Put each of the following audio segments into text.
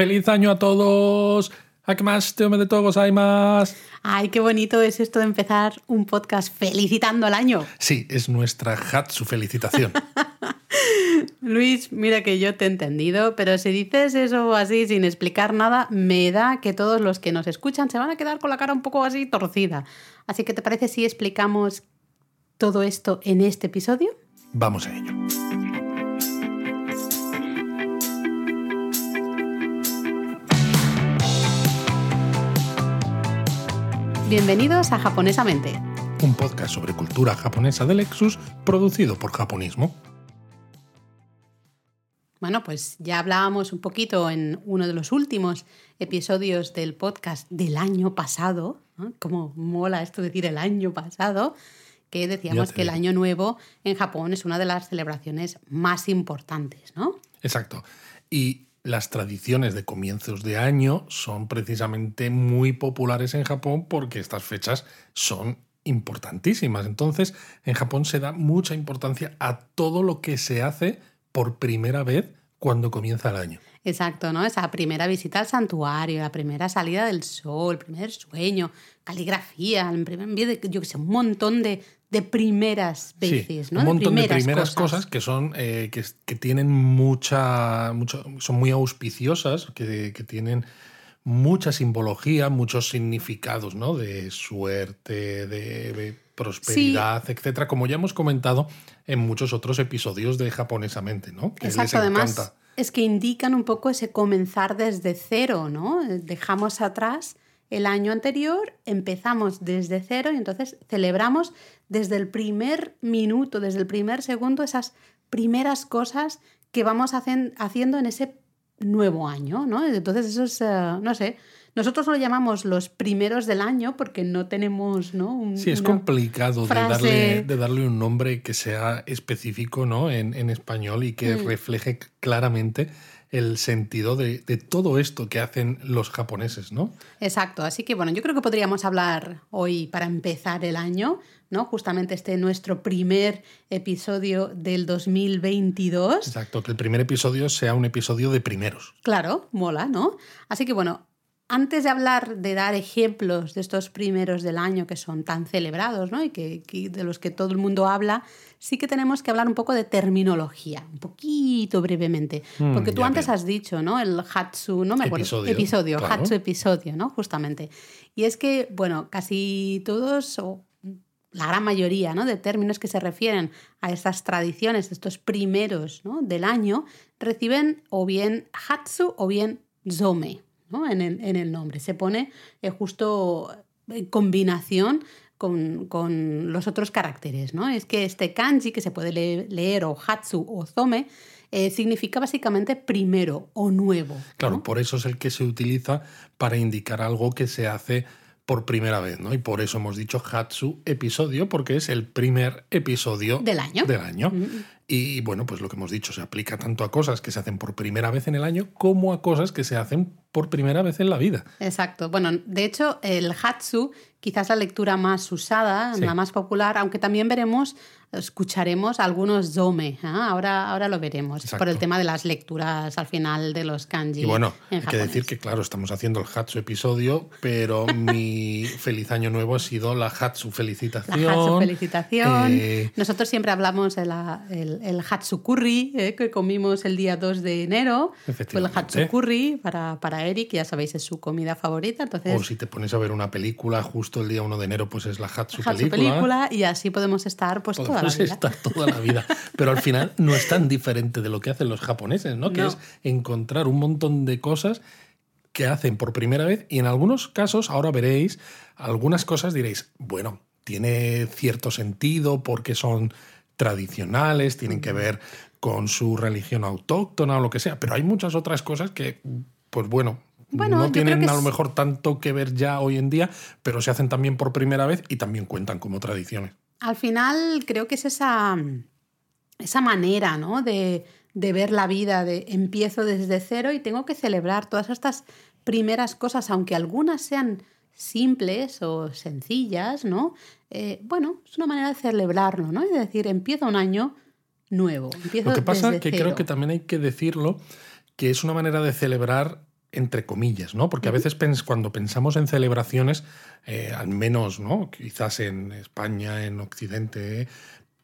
¡Feliz año a todos! de todos hay más. Ay, qué bonito es esto de empezar un podcast felicitando al año. Sí, es nuestra Hatsu felicitación. Luis, mira que yo te he entendido, pero si dices eso así sin explicar nada, me da que todos los que nos escuchan se van a quedar con la cara un poco así torcida. Así que, ¿te parece si explicamos todo esto en este episodio? Vamos a ello. Bienvenidos a Japonesamente, un podcast sobre cultura japonesa de Lexus producido por Japonismo. Bueno, pues ya hablábamos un poquito en uno de los últimos episodios del podcast del año pasado, como mola esto decir el año pasado, que decíamos que el año nuevo en Japón es una de las celebraciones más importantes, ¿no? Exacto. Y las tradiciones de comienzos de año son precisamente muy populares en Japón porque estas fechas son importantísimas. Entonces, en Japón se da mucha importancia a todo lo que se hace por primera vez cuando comienza el año. Exacto, ¿no? Esa primera visita al santuario, la primera salida del sol, el primer sueño, caligrafía, el primer yo que sé, un montón de, de primeras veces, ¿no? Un montón de primeras, cosas. que son eh, que, tienen mucha, mucho, son muy auspiciosas, que, tienen mucha simbología, muchos significados, ¿no? De suerte, de, prosperidad, etcétera, como ya hemos comentado en muchos otros episodios de Japonesamente, ¿no? Exacto, además es que indican un poco ese comenzar desde cero, ¿no? Dejamos atrás el año anterior, empezamos desde cero y entonces celebramos desde el primer minuto, desde el primer segundo, esas primeras cosas que vamos haciendo en ese nuevo año, ¿no? Entonces eso es, eh, no sé, nosotros lo llamamos los primeros del año porque no tenemos, ¿no? sí, es complicado de darle, de darle, un nombre que sea específico, ¿no? En, español y que mm. refleje claramente el sentido de, todo esto que hacen los japoneses, ¿no? Exacto, así que bueno, yo creo que podríamos hablar hoy para empezar el año, ¿no? Justamente este nuestro primer episodio del 2022. Exacto, que el primer episodio sea un episodio de primeros. Claro, mola, ¿no? Así que bueno, antes de hablar de dar ejemplos de estos primeros del año que son tan celebrados ¿no? y que, de los que todo el mundo habla, sí que tenemos que hablar un poco de terminología, un poquito brevemente. Mm, Porque tú antes has dicho, ¿no? El Hatsu, no me acuerdo. Episodio. episodio Hatsu episodio, ¿no? Justamente. Y es que, bueno, casi todos, o la gran mayoría ¿no? de términos que se refieren a estas tradiciones, estos primeros ¿no? del año, reciben o bien Hatsu o bien Zome en, el, nombre. Se pone eh, justo en combinación con, los otros caracteres. ¿no? Es que este kanji, que se puede leer, o hatsu o zome, eh, significa básicamente primero o nuevo. Claro, por eso es el que se utiliza para indicar algo que se hace por primera vez, ¿no? Y por eso hemos dicho Hatsu episodio, porque es el primer episodio del año. Del año. Mm. Y bueno, pues lo que hemos dicho, se aplica tanto a cosas que se hacen por primera vez en el año como a cosas que se hacen por primera vez en la vida. Exacto. Bueno, de hecho, el Hatsu, quizás la lectura más usada, la más popular, aunque también veremos escucharemos algunos dome. ¿ah? Ahora, ahora lo veremos por el tema de las lecturas al final de los kanji. Y bueno, hay que decir que, claro, estamos haciendo el Hatsu episodio, pero mi feliz año nuevo ha sido la Hatsu felicitación. La Hatsu felicitación. Eh, Nosotros siempre hablamos del el, el, Hatsu curry ¿eh? que comimos el día 2 de enero. Fue el Hatsu curry para, para Eric, ya sabéis, es su comida favorita. Entonces... O si te pones a ver una película justo el día 1 de enero, pues es la Hatsu, película. Y así podemos estar pues toda la vida. Pero al final no es tan diferente de lo que hacen los japoneses, ¿no? Que es encontrar un montón de cosas que hacen por primera vez y en algunos casos, ahora veréis, algunas cosas diréis, bueno, tiene cierto sentido porque son tradicionales, tienen que ver con su religión autóctona o lo que sea, pero hay muchas otras cosas que, pues bueno, no tienen a lo mejor tanto que ver ya hoy en día, pero se hacen también por primera vez y también cuentan como tradiciones al final creo que es esa, esa manera ¿no? de, ver la vida, de empiezo desde cero y tengo que celebrar todas estas primeras cosas, aunque algunas sean simples o sencillas, ¿no? Eh, bueno, es una manera de celebrarlo, ¿no? Es decir, empiezo un año nuevo. Empiezo Lo que pasa es que creo que también hay que decirlo, que es una manera de celebrar entre comillas, ¿no? Porque a veces cuando pensamos en celebraciones, eh, al menos, ¿no? Quizás en España, en Occidente,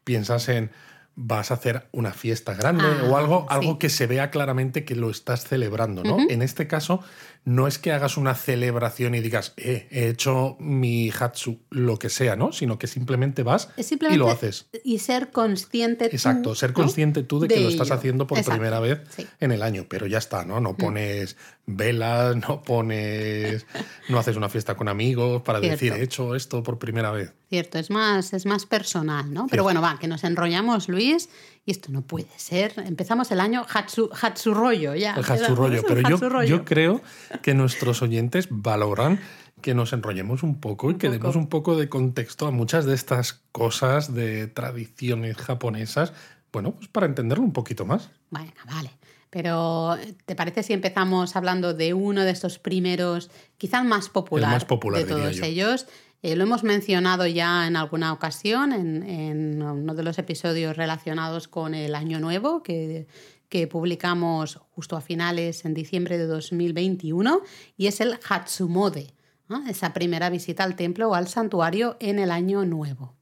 piensas en vas a hacer una fiesta grande o Ah, algo, algo sí. que se vea claramente que lo estás celebrando, ¿no? En este caso, no es que hagas una celebración y digas, eh, he hecho mi hatsu, lo que sea, ¿no? Sino que simplemente vas simplemente y lo haces. Y ser consciente tú, Exacto, ser ¿no? consciente tú de que lo estás ello. haciendo por Exacto, primera vez sí. en el año, pero ya está, ¿no? No pones velas, no pones, no haces una fiesta con amigos para Cierto. decir, he hecho esto por primera vez. Cierto, es más, es más personal, ¿no? Cierto. Pero bueno, va, que nos enrollamos, Luis, y esto no puede ser. Empezamos el año Hatsu, Hatsu rollo, ya. El hatsu rollo, Es un pero yo, yo creo que nuestros oyentes valoran que nos enrollemos un poco y Un que poco. demos un poco de contexto a muchas de estas cosas de tradiciones japonesas, bueno, pues para entenderlo un poquito más. Bueno, vale. Pero, ¿te parece si empezamos hablando de uno de estos primeros, quizás más popular, más popular, de todos ellos? Eh, lo hemos mencionado ya en alguna ocasión, en, en uno de los episodios relacionados con el Año Nuevo, que, que publicamos justo a finales en diciembre de 2021, y es el Hatsumode, ¿no? esa primera visita al templo o al santuario en el Año Nuevo.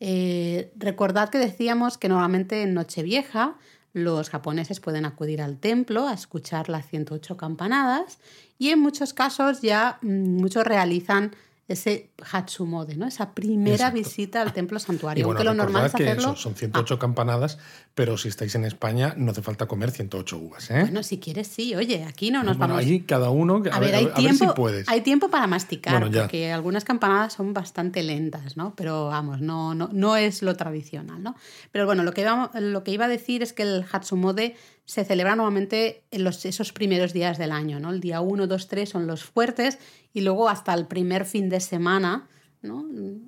Eh, recordad que decíamos que normalmente en Nochevieja los japoneses pueden acudir al templo a escuchar las 108 campanadas y en muchos casos ya mm, muchos realizan ese Hatsumode, ¿no? esa primera Exacto. visita al templo Y santuario. bueno, aunque lo normal es hacerlo. eso, son 108 campanadas, pero si estáis en España no hace falta comer 108 uvas, ¿eh? Bueno, si quieres, sí. Oye, aquí no nos Bueno, vamos. allí cada uno, a, A ver, hay a tiempo, si puedes. hay tiempo para masticar, Bueno, porque algunas campanadas son bastante lentas, ¿no? Pero vamos, no, no, no es lo tradicional, ¿no? Pero bueno, lo que, iba, lo que iba a decir es que el Hatsumode se celebra normalmente en los, esos primeros días del año, ¿no? El día 1, 2, 3 son los fuertes y luego hasta el primer fin de semana, ¿no?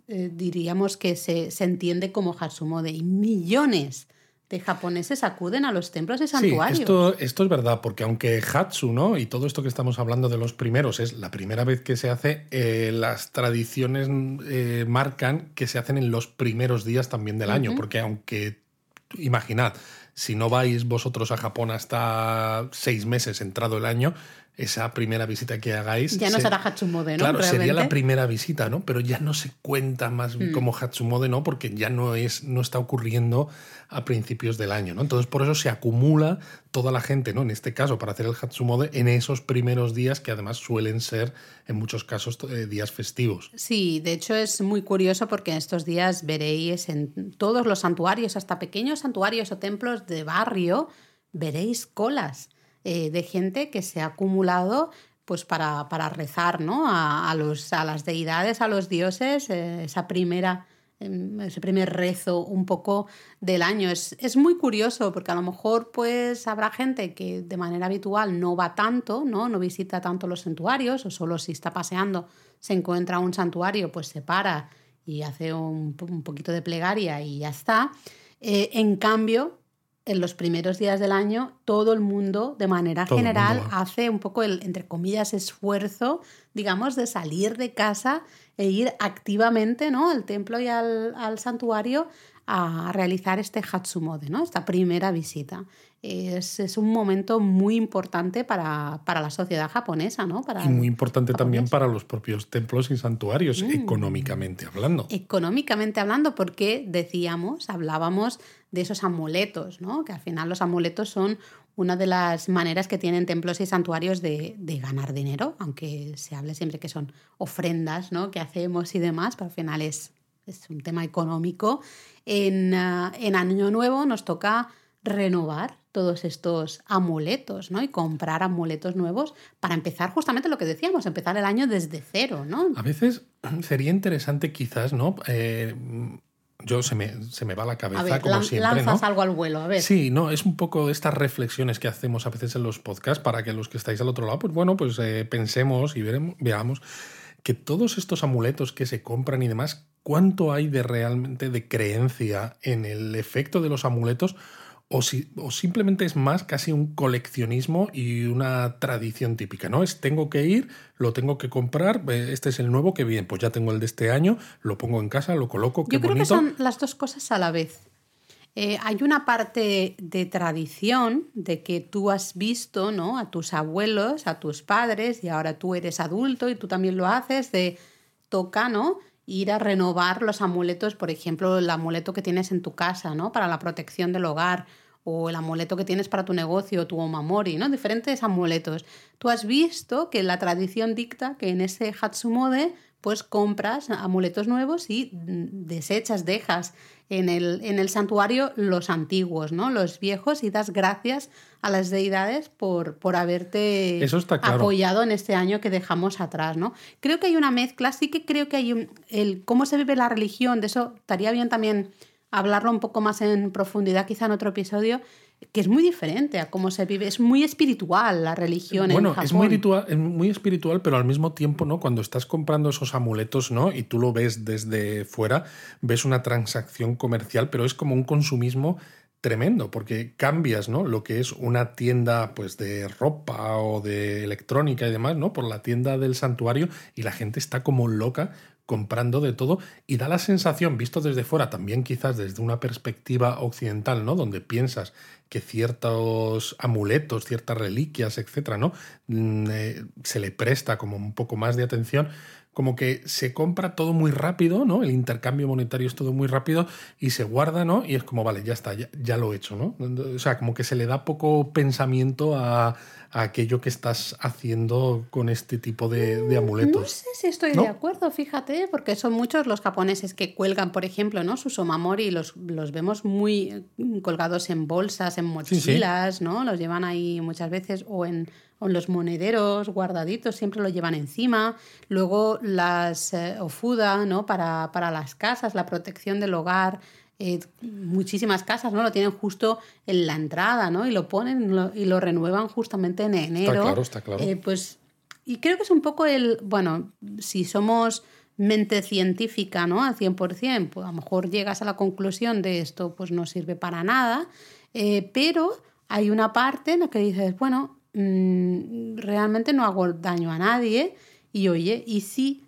Eh, diríamos que se, se entiende como Hatsumode y millones de japoneses acuden a los templos y Sí, santuarios. esto, esto es verdad, porque aunque Hatsu, ¿no? Y todo esto que estamos hablando de los primeros es la primera vez que se hace, eh, las tradiciones eh, marcan que se hacen en los primeros días también del año, porque aunque, imaginad, si no vais vosotros a Japón hasta seis meses entrado el año, esa primera visita que hagáis... Ya no se- será Hatsumode, ¿no? Claro, sería la primera visita, ¿no? Pero ya no se cuenta más Mm. como Hatsumode, ¿no? Porque ya no es, no está ocurriendo a principios del año, ¿no? Entonces, por eso se acumula toda la gente, ¿no? En este caso, para hacer el Hatsumode en esos primeros días, que además suelen ser, en muchos casos, eh, días festivos. Sí, de hecho es muy curioso porque en estos días veréis en todos los santuarios, hasta pequeños santuarios o templos de barrio, veréis colas eh, de gente que se ha acumulado pues para, para rezar ¿no? a, los, a las deidades, a los dioses, eh, esa primera, em, ese primer rezo un poco del año. Es, es muy curioso porque a lo mejor pues habrá gente que de manera habitual no va tanto, ¿no? no visita tanto los santuarios o solo si está paseando se encuentra un santuario pues se para y hace un, un poquito de plegaria y ya está. Eh, en cambio, en los primeros días del año, todo el mundo, de manera Todo general, hace un poco el, entre comillas, esfuerzo, digamos, de salir de casa e ir activamente ¿no? al templo y al, al santuario a realizar este Hatsumode, ¿no? esta primera visita. Es, es un momento muy importante para, para la sociedad japonesa, ¿no? Para Y muy importante también japonés. para los propios templos y santuarios, Mm. económicamente hablando. económicamente hablando, porque decíamos, hablábamos de esos amuletos, ¿no? Que al final los amuletos son una de las maneras que tienen templos y santuarios de, de ganar dinero, aunque se hable siempre que son ofrendas, ¿no? Que hacemos y demás, pero al final es, es un tema económico. En, ah, en Año Nuevo nos toca renovar todos estos amuletos, ¿no? Y comprar amuletos nuevos para empezar justamente lo que decíamos, empezar el año desde cero, ¿no? A veces sería interesante quizás, ¿no? Eh, yo se me, se me va la cabeza A ver, como lan- siempre, lanzas ¿no? algo al vuelo, a ver. Sí, no, es un poco de estas reflexiones que hacemos a veces en los podcasts para que los que estáis al otro lado, pues bueno, pues eh, pensemos y veremos, veamos que todos estos amuletos que se compran y demás, ¿cuánto hay de realmente de creencia en el efecto de los amuletos? O, si, o simplemente es más casi un coleccionismo y una tradición típica, ¿no? Es tengo que ir, lo tengo que comprar, eh, este es el nuevo que bien, pues ya tengo el de este año, lo pongo en casa, lo coloco, qué Yo creo bonito. que son las dos cosas a la vez. Eh, hay una parte de tradición de que tú has visto ¿no? a tus abuelos, a tus padres, y ahora tú eres adulto y tú también lo haces, de toca, ¿no? ir a renovar los amuletos, por ejemplo, el amuleto que tienes en tu casa, ¿no? Para la protección del hogar o el amuleto que tienes para tu negocio, tu omamori, ¿no? Diferentes amuletos. Tú has visto que la tradición dicta que en ese Hatsumode pues compras amuletos nuevos y desechas, dejas en el, en el santuario los antiguos, ¿no? Los viejos y das gracias a las deidades por, por haberte apoyado en este año que dejamos atrás, ¿no? Creo que hay una mezcla, sí que creo que hay un, el cómo se vive la religión, de eso estaría bien también hablarlo un poco más en profundidad quizá en otro episodio, que es muy diferente a cómo se vive. Es muy espiritual la religión bueno, en Japón. es muy, espiritual, es muy espiritual, pero al mismo tiempo, ¿no? Cuando estás comprando esos amuletos, ¿no? Y tú lo ves desde fuera, ves una transacción comercial, pero es como un consumismo tremendo, porque cambias, ¿no? Lo que es una tienda, pues, de ropa o de electrónica y demás, ¿no? Por la tienda del santuario y la gente está como loca comprando de todo y da la sensación, visto desde fuera, también quizás desde una perspectiva occidental, ¿no? Donde piensas que ciertos amuletos, ciertas reliquias, etcétera, ¿no? Mm, eh, se le presta como un poco más de atención como que se compra todo muy rápido, ¿no? El intercambio monetario es todo muy rápido y se guarda, ¿no? Y es como, vale, ya está, ya, lo he hecho, ¿no? O sea, como que se le da poco pensamiento a, aquello que estás haciendo con este tipo de, amuletos. No sé si estoy de acuerdo, fíjate, porque son muchos los japoneses que cuelgan, por ejemplo, ¿no? Sus omamori, los, los vemos muy colgados en bolsas, en mochilas, ¿no? Los llevan ahí muchas veces o en o los monederos guardaditos siempre lo llevan encima. Luego las eh, ofuda, ¿no? Para, para, las casas, la protección del hogar. Eh, muchísimas casas, ¿no? Lo tienen justo en la entrada, ¿no? Y lo ponen y lo renuevan justamente en enero. Está claro, está claro. Eh, pues, y creo que es un poco el, bueno, si somos mente científica, ¿no? Al 100%, pues a lo mejor llegas a la conclusión de esto, pues no sirve para nada, pero hay una parte en la que dices, bueno, Mm, realmente no hago daño a nadie y oye, y si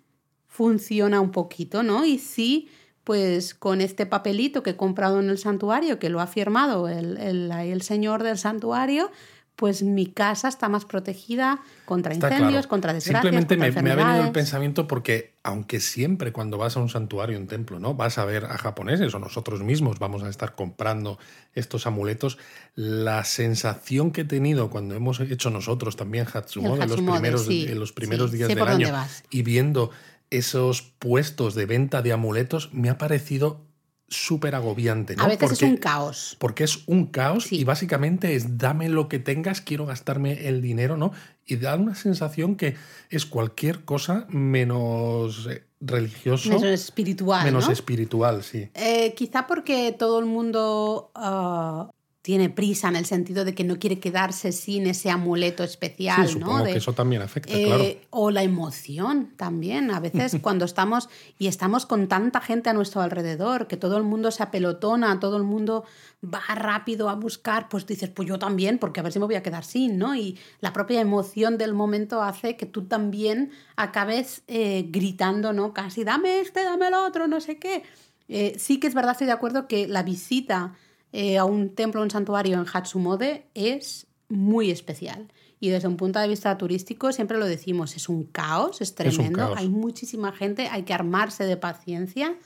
funciona un poquito, ¿no? Y si pues con este papelito que he comprado en el santuario, que lo ha firmado el, el, el señor del santuario, pues mi casa está más protegida contra incendios, contra desgracias. Simplemente me, me, ha venido el pensamiento porque, aunque siempre cuando vas a un santuario, un templo, ¿no? Vas a ver a japoneses o nosotros mismos vamos a estar comprando estos amuletos, la sensación que he tenido cuando hemos hecho nosotros también Hatsumode, en los primeros, en los primeros días del año y viendo esos puestos de venta de amuletos, me ha parecido súper agobiante. ¿no? A veces es un caos. Porque es un caos y básicamente es dame lo que tengas, quiero gastarme el dinero, ¿no? Y da una sensación que es cualquier cosa menos eh, religioso. Menos espiritual. Menos espiritual, sí. Eh, quizá porque todo el mundo ah, tiene prisa en el sentido de que no quiere quedarse sin ese amuleto especial, sí, supongo ¿no? que eso también afecta, claro. Eh, o la emoción también. A veces cuando estamos y estamos con tanta gente a nuestro alrededor, que todo el mundo se apelotona, todo el mundo va rápido a buscar, pues dices, pues yo también, porque a ver si me voy a quedar sin, ¿no? Y la propia emoción del momento hace que tú también acabes eh, gritando, ¿no? Casi, dame este, dame el otro, no sé qué. Eh, sí que es verdad, estoy de acuerdo que la visita eh, a un templo, un santuario en Hatsumode es muy especial. Y desde un punto de vista turístico siempre lo decimos, es un caos, es tremendo, hay muchísima gente, hay que armarse de paciencia,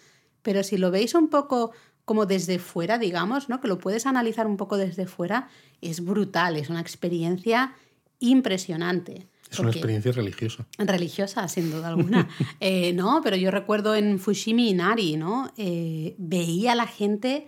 pero si lo veis un poco como desde fuera, digamos, ¿no? que lo puedes analizar un poco desde fuera, es brutal, es una experiencia impresionante. Es una experiencia religiosa. Religiosa, sin duda alguna. Eh, no, pero yo recuerdo en Fushimi Inari, ¿no? Eh, veía a la gente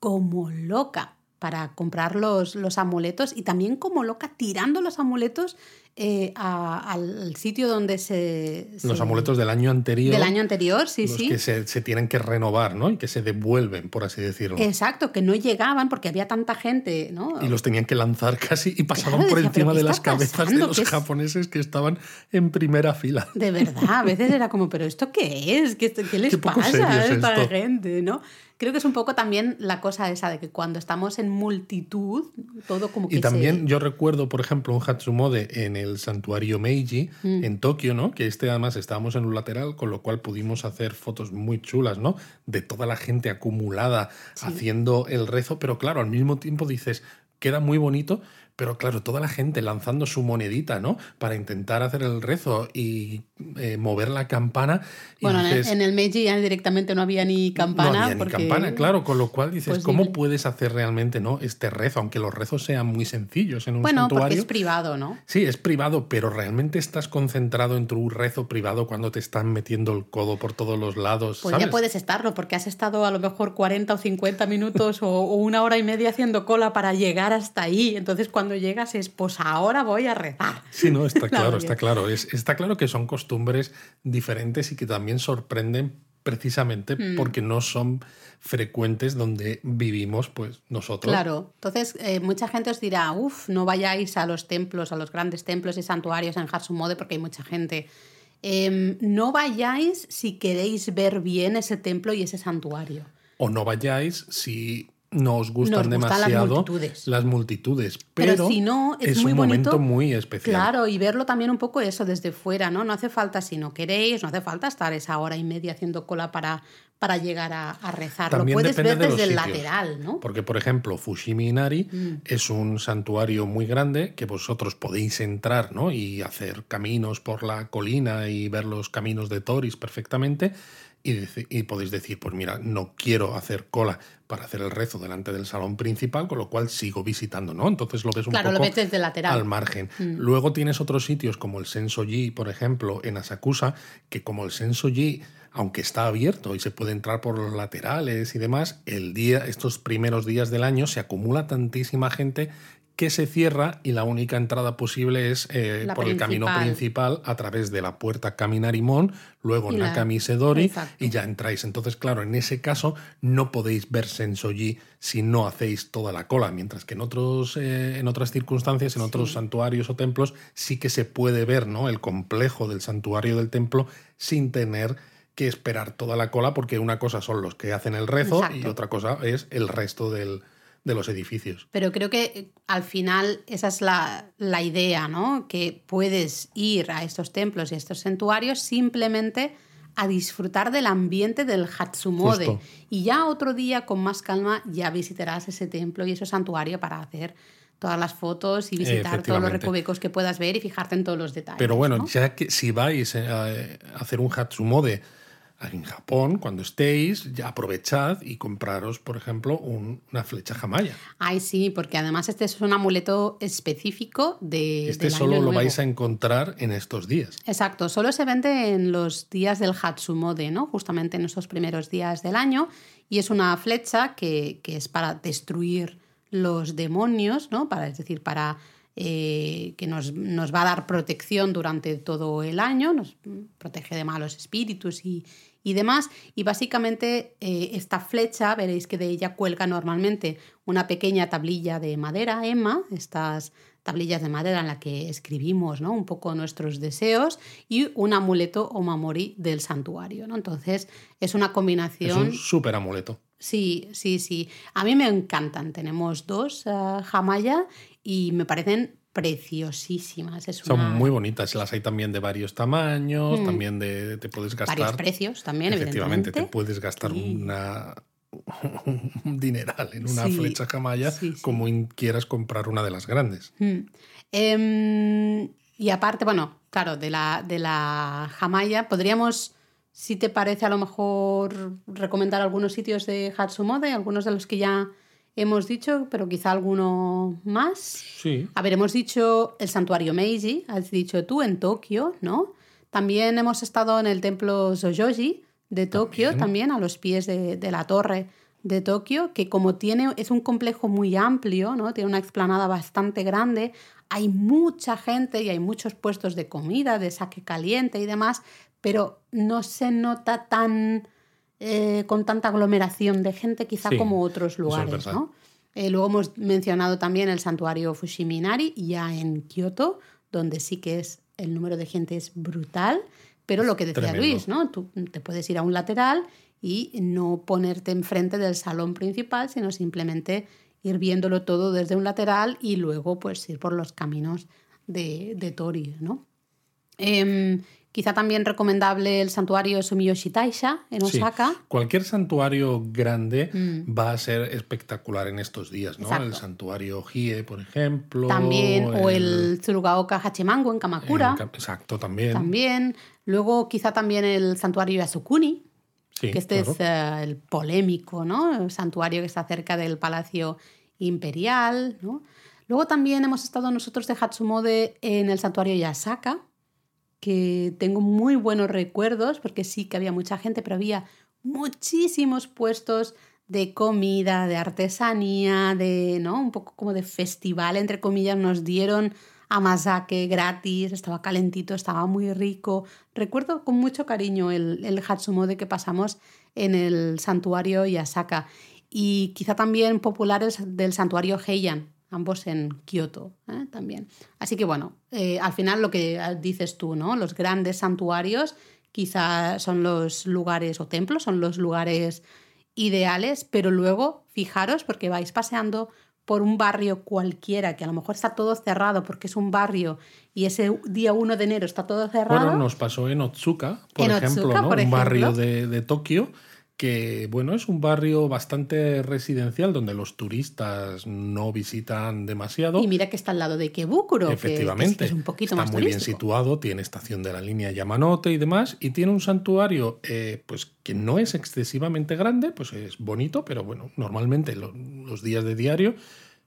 como loca para comprar los, los, amuletos y también como loca tirando los amuletos eh, al sitio donde se, Los amuletos del año anterior. Del año anterior, sí, los sí. Que se, se, tienen que renovar, ¿no? Y que se devuelven, por así decirlo. Exacto, que no llegaban porque había tanta gente, ¿no? Y los tenían que lanzar casi y pasaban por encima de las cabezas de los japoneses que estaban en primera fila. De verdad, a veces era como, ¿pero esto qué es? ¿Qué, qué les pasa a esta gente, no? Creo que es un poco también la cosa esa de que cuando estamos en multitud, todo como que Y también yo recuerdo, por ejemplo, un Hatsumode en el santuario Meiji, Mm. en Tokio, ¿no? Que este además estábamos en un lateral, con lo cual pudimos hacer fotos muy chulas, ¿no? De toda la gente acumulada haciendo el rezo, pero claro, al mismo tiempo dices, queda muy bonito, pero claro, toda la gente lanzando su monedita, ¿no? Para intentar hacer el rezo y eh, mover la campana. Y Bueno, en el- dices, en el Meiji ya directamente no había ni campana. no había ni porque- campana, claro, con lo cual dices, Pues ¿cómo puedes hacer realmente ¿no? este rezo? Aunque los rezos sean muy sencillos en un Bueno, porque santuario. es privado, ¿no? Sí, es privado, pero realmente estás concentrado en tu rezo privado cuando te están metiendo el codo por todos los lados. Pues ¿sabes? ya puedes estarlo, porque has estado a lo mejor 40 o 50 minutos o, o una hora y media haciendo cola para llegar hasta ahí. Entonces cuando llegas es, pues ahora voy a rezar. Sí, no, está La claro, está claro. Es, está claro que son costumbres diferentes y que también sorprenden precisamente Mm. porque no son frecuentes donde vivimos pues nosotros. Claro, entonces eh, mucha gente os dirá, uff, no vayáis a los templos, a los grandes templos y santuarios en Hatsumode porque hay mucha gente. Em, no vayáis si queréis ver bien ese templo y ese santuario. O no vayáis si no os gustan Nos las demasiado multitudes. las multitudes. Pero Pero, si no, es muy un momento bonito. muy especial. Claro, y verlo también un poco eso desde fuera, ¿no? No hace falta, si no queréis, no hace falta estar esa hora y media haciendo cola para, para llegar a, a rezar. También Lo puedes depende ver de desde el sitios. lateral, ¿no? Porque, por ejemplo, Fushimi Inari Mm. es un santuario muy grande que vosotros podéis entrar ¿no? y hacer caminos por la colina y ver los caminos de Toris perfectamente. Y, podéis decir, pues mira, no quiero hacer cola para hacer el rezo delante del salón principal, con lo cual sigo visitando, ¿no? Entonces lo ves un Claro, lo poco ves lateral. al margen. Luego tienes otros sitios como el Sensoji, por ejemplo, en Asakusa, que como el Sensoji, aunque está abierto y se puede entrar por los laterales y demás, el día, estos primeros días del año se acumula tantísima gente que se cierra y la única entrada posible es eh, por el camino principal. a través de la puerta Kaminarimon, luego Y la- Exacto. y ya entráis. Entonces, claro, en ese caso no podéis ver Sensoji si no hacéis toda la cola, mientras que en, otros, eh, en otras circunstancias, en otros santuarios o templos, sí que se puede ver ¿no? el complejo del santuario del templo sin tener que esperar toda la cola, porque una cosa son los que hacen el rezo y otra cosa es el resto del- de los edificios. Pero creo que eh, al final esa es la, la idea, ¿no? Que puedes ir a estos templos y a estos santuarios simplemente a disfrutar del ambiente del Hatsumode. Justo. Y ya otro día, con más calma, ya visitarás ese templo y ese santuario para hacer todas las fotos y visitar todos los recovecos que puedas ver y fijarte en todos los detalles. Pero bueno, ¿no? ya que si vais eh, a hacer un Hatsumode en Japón, cuando estéis, ya aprovechad y compraros, por ejemplo, un- una flecha jamaya. Ay, sí, porque además este es un amuleto específico de. Este del solo año lo vais a encontrar en estos días. Exacto, solo se vende en los días del Hatsumode, ¿no? Justamente en esos primeros días del año. Y es una flecha que, que es para destruir los demonios, ¿no? Para, es decir, para eh, que nos, nos va a dar protección durante todo el año, nos protege de malos espíritus y, y demás. Y básicamente eh, esta flecha, veréis que de ella cuelga normalmente una pequeña tablilla de madera, Emma, estas tablillas de madera en la que escribimos ¿no? un poco nuestros deseos y un amuleto o mamori del santuario. ¿no? Entonces es una Es combinación... un súper amuleto. Sí, sí, sí. A mí me encantan. Tenemos dos uh, Jamaya y me parecen preciosísimas. Es Son muy bonitas. Las hay también de varios tamaños, también de te puedes gastar. Mm. Varios precios también, Efectivamente, te puedes gastar Sí. una un dineral en una Sí, flecha jamaya sí, como quieras comprar una de las grandes. Mm. Em, y aparte, bueno, claro, de la, de la Jamaya, podríamos, si te parece, a lo mejor recomendar algunos sitios de Hatsumode, algunos de los que ya hemos dicho, pero quizá alguno más. Sí. A ver, hemos dicho el santuario Meiji, has dicho tú, en Tokio, ¿no? También hemos estado en el templo Sojoji de Tokio, también, a los pies de, de la torre de Tokio, que como tiene, es un complejo muy amplio, ¿no? Tiene una explanada bastante grande, hay mucha gente y hay muchos puestos de comida, de saque caliente y demás, pero no se nota tan eh, con tanta aglomeración de gente quizá Sí, como otros es lugares. ¿no? Eh, luego hemos mencionado también el santuario Fushiminari, ya en Kioto, donde sí que es el número de gente es brutal, Pero lo que decía Tremendo. Luis, ¿no? Tú te puedes ir a un lateral y no ponerte enfrente del salón principal, sino simplemente ir viéndolo todo desde un lateral y luego pues ir por los caminos de, de Tori, ¿no? Em, quizá también recomendable el santuario Sumiyoshi Taisha en Sí. Osaka. Cualquier santuario grande va a ser espectacular en estos días, ¿no? Mm. Exacto. El santuario Hie, por ejemplo. También, o el Tsurugaoka Hachimango en Kamakura. en Exacto, también. También. Luego, quizá también el santuario Yasukuni, Sí, que este claro. es eh, el polémico, ¿no? El santuario que está cerca del Palacio Imperial, ¿no? Luego también hemos estado nosotros de Hatsumode en el santuario Yasaka, que tengo muy buenos recuerdos, porque sí que había mucha gente, pero había muchísimos puestos de comida, de artesanía, de, ¿no? Un poco como de festival, entre comillas, nos dieron amazake gratis, estaba calentito, estaba muy rico. Recuerdo con mucho cariño el, el Hatsumode que pasamos en el santuario Yasaka. Y quizá también populares del santuario Heian, ambos en Kioto ¿eh? también. Así que bueno, eh, al final lo que dices tú, ¿no? Los grandes santuarios quizá son los lugares o templos, son los lugares ideales, pero luego fijaros porque vais paseando por un barrio cualquiera que a lo mejor está todo cerrado porque es un barrio y ese día 1 de enero está todo cerrado. Bueno, nos pasó en Otsuka, por En ejemplo, Otsuka, ¿no? por un ejemplo. barrio de, de Tokio que, bueno, es un barrio bastante residencial donde los turistas no visitan demasiado. Y mira que está al lado de que es- Efectivamente, que es un poquito está más muy bien situado, tiene estación de la línea Yamanote y demás, y tiene un santuario eh, pues que no es excesivamente grande, pues es bonito, pero bueno, normalmente lo- los días de diario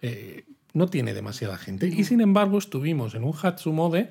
eh, no tiene demasiada gente. Y sin embargo estuvimos en un Hatsumode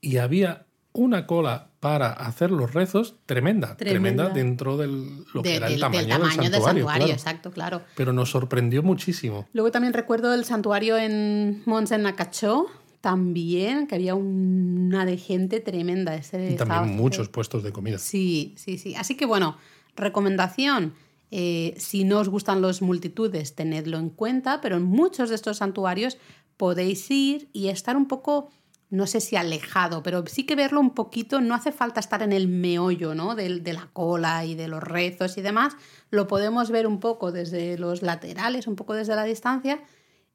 y había una cola para hacer los rezos tremenda, tremenda, Tremenda. dentro de lo que De- era del, el tamaño, del tamaño del santuario. claro. exacto, claro. Pero nos sorprendió muchísimo. Luego también recuerdo el santuario en Monsen Nakacho, también, que había una de gente tremenda. Ese Y estaba también muchos puestos de comida. Sí, sí, sí. Así que bueno, recomendación. eh, si no os gustan los multitudes, tenedlo en cuenta, pero en muchos de estos santuarios podéis ir y estar un poco, no sé si alejado, pero sí que verlo un poquito, no hace falta estar en el meollo ¿no? del- de, la cola y de los rezos y demás, lo podemos ver un poco desde los laterales, un poco desde la distancia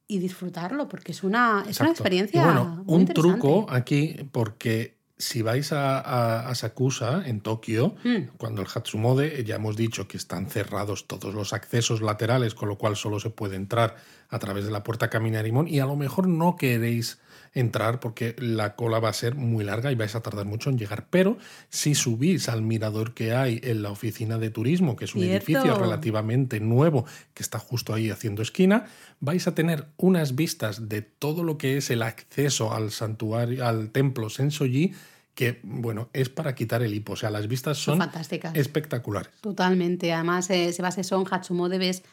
y disfrutarlo, porque es una, es una experiencia. Y bueno, muy un truco aquí, porque si vais a, a- a Sakusa, en Tokio, Mm. cuando el Hatsumode, ya hemos dicho que están cerrados todos los accesos laterales, con lo cual solo se puede entrar a través de la puerta Caminarimón, y a lo mejor no queréis entrar porque la cola va a ser muy larga y vais a tardar mucho en llegar. Pero si subís al mirador que hay en la oficina de turismo, que es un Cierto. edificio relativamente nuevo que está justo ahí haciendo esquina, vais a tener unas vistas de todo lo que es el acceso al santuario, al templo Sensoji, que bueno, es para quitar el hipo. O sea, las vistas Son son fantásticas. espectaculares. Totalmente. Además, eh, se basa en Hatsumode, ves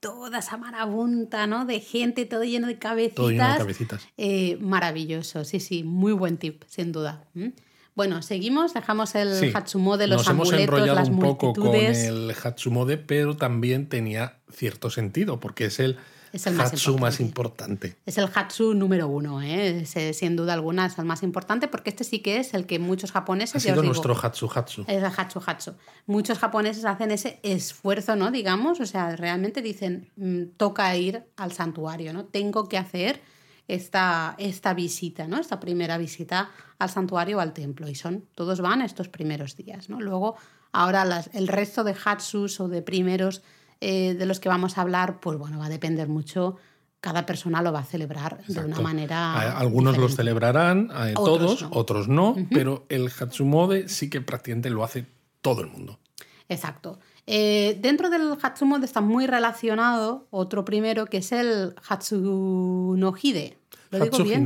toda esa marabunta, ¿no? De gente, todo lleno de cabecitas. Todo lleno de cabecitas. Eh, maravilloso, sí, sí, muy buen tip, sin duda. ¿Mm? Bueno, seguimos, dejamos el Sí, Hatsumode, los Nos hemos amuletos, enrollado las un poco con multitudes. el Hatsumode, pero también tenía cierto sentido, porque es el, Es el más Hatsu más importante. Es el Hatsu número uno, ¿eh? Sin duda alguna es el más importante porque este sí que es el que muchos japoneses... Ha ya sido digo, nuestro Hatsu Hatsu. Es el Hatsu Hatsu. Muchos japoneses hacen ese esfuerzo, ¿no? Digamos, o sea, realmente dicen, mm, toca ir al santuario, ¿no? Tengo que hacer esta, esta visita, ¿no? Esta primera visita al santuario o al templo. Y son, todos van estos primeros días, ¿no? Luego, ahora las, el resto de Hatsus o de primeros eh, de los que vamos a hablar, pues bueno, va a depender mucho. Cada persona lo va a celebrar de una manera. Algunos los diferente. celebrarán, eh, Otros todos, no. otros no, pero el Hatsumode sí que prácticamente lo hace todo el mundo. Exacto. Eh, dentro del Hatsumode está muy relacionado otro primero que es el Hatsu no Hide. ¿Lo digo bien?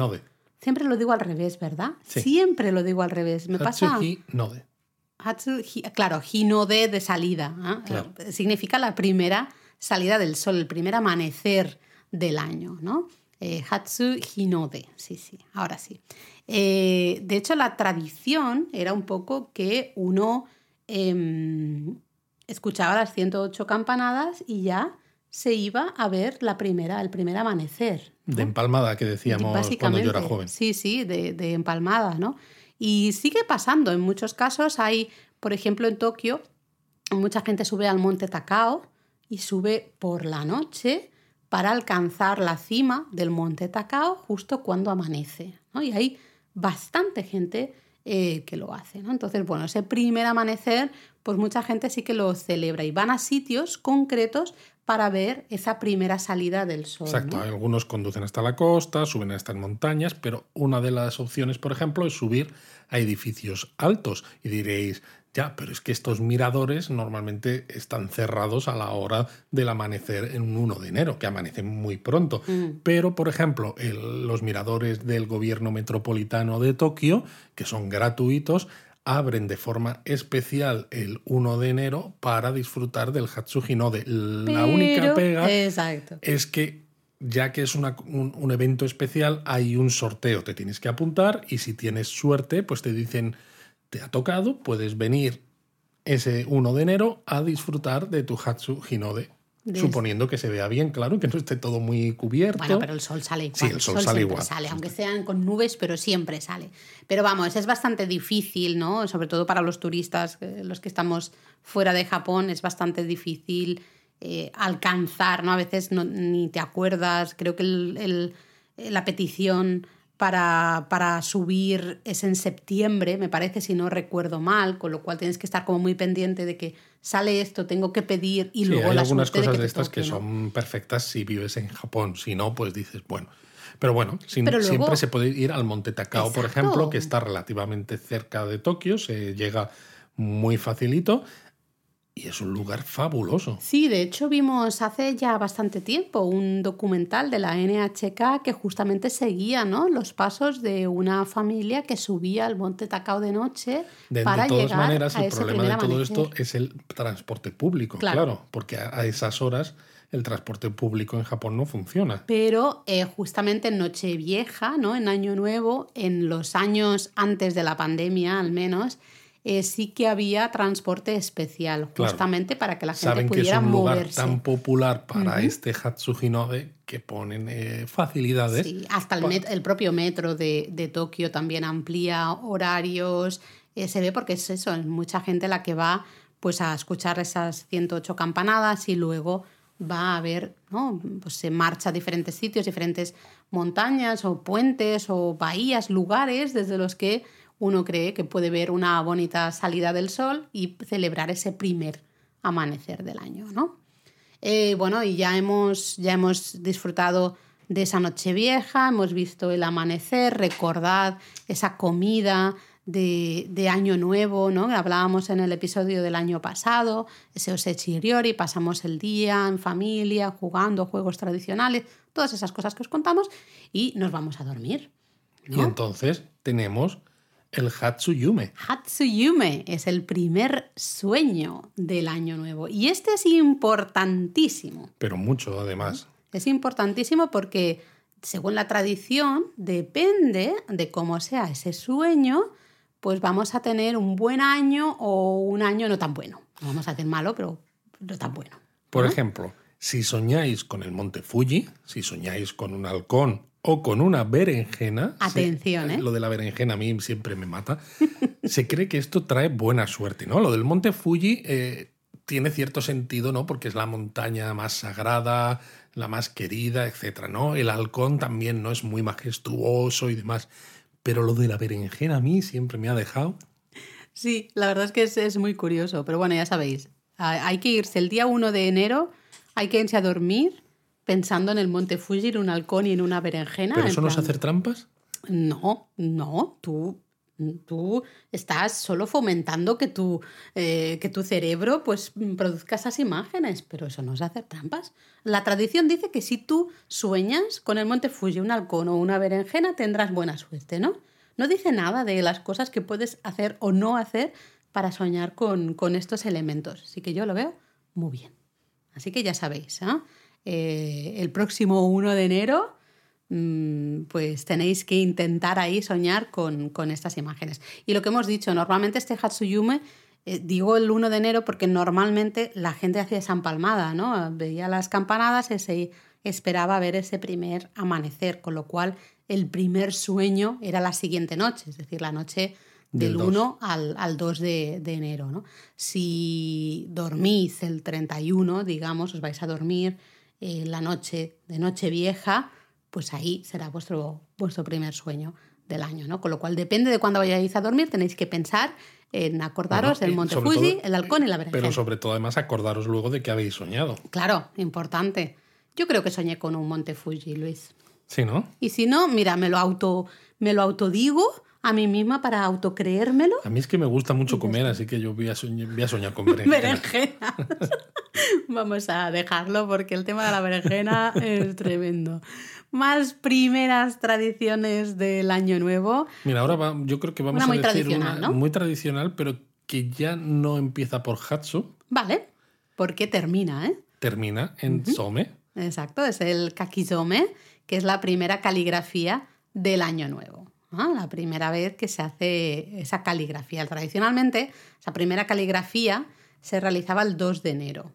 Siempre lo digo al revés, ¿verdad? Sí. Siempre lo digo al revés. Me pasa. Hinode. Hatsu, hi- claro, Hinode de salida. ¿ah? Claro. Eh, Significa la primera salida del sol, el primer amanecer del año, ¿no? Eh, Hatsu Hinode, sí, sí, ahora sí. Eh, de hecho, la tradición era un poco que uno em, escuchaba las 108 campanadas y ya se iba a ver la primera, el primer amanecer. De empalmada que decíamos cuando yo era joven. Sí, sí, de, de empalmada, ¿no? Y sigue pasando, en muchos casos hay, por ejemplo, en Tokio, mucha gente sube al monte Takao y sube por la noche para alcanzar la cima del monte Takao justo cuando amanece. Y hay bastante gente eh, que lo hace. Entonces, bueno, ese primer amanecer, pues mucha gente sí que lo celebra y van a sitios concretos para ver esa primera salida del sol. Exacto, algunos conducen hasta la costa, suben a estas montañas, pero una de las opciones, por ejemplo, es subir a edificios altos. Y diréis, ya, pero es que estos miradores normalmente están cerrados a la hora del amanecer en un 1 de enero, que amanece muy pronto. Mm. Pero, por ejemplo, los miradores del gobierno metropolitano de Tokio, que son gratuitos, abren de forma especial el 1 de enero para disfrutar del Hatsuji Node. La única pega es que ya que es un, evento especial, hay un sorteo, te tienes que apuntar y si tienes suerte, pues te dicen, te ha tocado, puedes venir ese 1 de enero a disfrutar de tu Hatsu Hinode. Suponiendo que se vea bien, claro, que no esté todo muy cubierto. Bueno, pero el sol sale igual. Sí, el sol, sale igual. Sale, aunque sean con nubes, pero siempre sale. Pero vamos, es bastante difícil, ¿no? Sobre todo para los turistas, eh, los que estamos fuera de Japón, es bastante difícil eh, alcanzar, ¿no? A veces no, ni te acuerdas. Creo que el, la petición para, para, subir es en septiembre, me parece, si no recuerdo mal, con lo cual tienes que estar como muy pendiente de que sale esto, tengo que pedir y luego hay algunas cosas de, estas que son perfectas si vives en Japón, si no, pues dices, bueno. Pero bueno, siempre se puede ir al Monte Takao, por ejemplo, que está relativamente cerca de Tokio, se llega muy facilito y es un lugar fabuloso. Sí, de hecho vimos hace ya bastante tiempo un documental de la NHK que justamente seguía ¿no? los pasos de una familia que subía al monte Takao de noche de, para de todas llegar maneras, a el problema de todo amanecer. esto es el transporte público, Claro. claro, porque a a esas horas el transporte público en Japón no funciona. Pero eh, justamente en Nochevieja, ¿no? en Año Nuevo, en los años antes de la pandemia al menos, eh, sí que había transporte especial, Claro. justamente para que la gente Saben que es pudiera un lugar moverse. tan popular para Ujú. este Hatsuji Node que ponen eh, facilidades. Sí, hasta el, pa- met- el propio metro de, de Tokio también amplía horarios. eh, se ve porque es eso, es mucha gente la que va pues a escuchar esas 108 campanadas y luego va a ver, ¿no? Pues se marcha a diferentes sitios, diferentes montañas o puentes o bahías, lugares desde los que uno cree que puede ver una bonita salida del sol y celebrar ese primer amanecer del año, ¿no? Eh, bueno, y ya hemos, ya hemos disfrutado de esa noche vieja, hemos visto el amanecer, recordad esa comida de, de Año Nuevo, ¿no? Que hablábamos en el episodio del año pasado, ese Osechi Ryori, pasamos el día en familia, jugando juegos tradicionales, todas esas cosas que os contamos, y nos vamos a dormir. Y entonces tenemos el Hatsuyume. Hatsuyume es el primer sueño del Año Nuevo, y este es importantísimo. Pero mucho, además. Es importantísimo porque, según la tradición, depende de cómo sea ese sueño, pues vamos a tener un buen año o un año no tan bueno. No vamos a decir malo, pero no tan bueno. Por ¿no? ejemplo, si soñáis con el monte Fuji, si soñáis con un halcón o con una berenjena. Atención, se- ¿eh? Lo de la berenjena a mí siempre me mata. se cree que esto trae buena suerte, ¿no? Lo del monte Fuji eh, tiene cierto sentido, ¿no? Porque es la montaña más sagrada, la más querida, etcétera, ¿no? El halcón también no es muy majestuoso y demás. Pero lo de la berenjena a mí siempre me ha dejado. Sí, la verdad es que es, es muy curioso, pero bueno, ya sabéis, ha- hay que irse el día 1 de enero, hay que irse a dormir pensando en el monte Fuji, en un halcón y en una berenjena. ¿Pero eso no es hacer trampas? No, no, tú, tú estás solo fomentando que tu, eh, que tu cerebro pues, produzca esas imágenes, pero eso no es hacer trampas. La tradición dice que si tú sueñas con el monte Fuji, un halcón o una berenjena, tendrás buena suerte, ¿no? No dice nada de las cosas que puedes hacer o no hacer para soñar con, con estos elementos. Así que yo lo veo muy bien. Así que ya sabéis, ¿eh? Eh, el próximo 1 de enero mm, pues tenéis que intentar ahí soñar con, con estas imágenes. Y lo que hemos dicho, normalmente este Hatsuyume, eh, digo el 1 de enero porque normalmente la gente hacía esa empalmada, ¿no? Veía las campanadas y se esperaba ver ese primer amanecer, con lo cual el primer sueño era la siguiente noche, es decir, la noche del, 1 al, al, 2 de, de enero. ¿no? Si dormís el 31, digamos, os vais a dormir eh, la noche de noche vieja, pues ahí será vuestro, vuestro primer sueño del año, ¿no? Con lo cual depende de cuándo vayáis a dormir, tenéis que pensar en acordaros del Monte Fuji, el halcón y la berenjena. Pero sobre todo además acordaros luego de que habéis soñado. Claro, importante. Yo creo que soñé con un Monte Fuji, Luis. Sí, ¿no? Y si no, mira, me lo auto me lo autodigo a mí misma para autocreérmelo. A mí es que me gusta mucho comer, así que yo voy a, soñar, con berenjena. berenjena. Vamos a dejarlo porque el tema de la berenjena es tremendo. Más primeras tradiciones del Año Nuevo. Mira, ahora yo creo que vamos a decir una muy tradicional, pero que ya no empieza por Hatsu. Vale, porque termina, ¿eh? Termina en Some. Exacto, es el Kakizome, que es la primera caligrafía del Año Nuevo. La primera vez que se hace esa caligrafía. Tradicionalmente, esa primera caligrafía se realizaba el 2 de enero.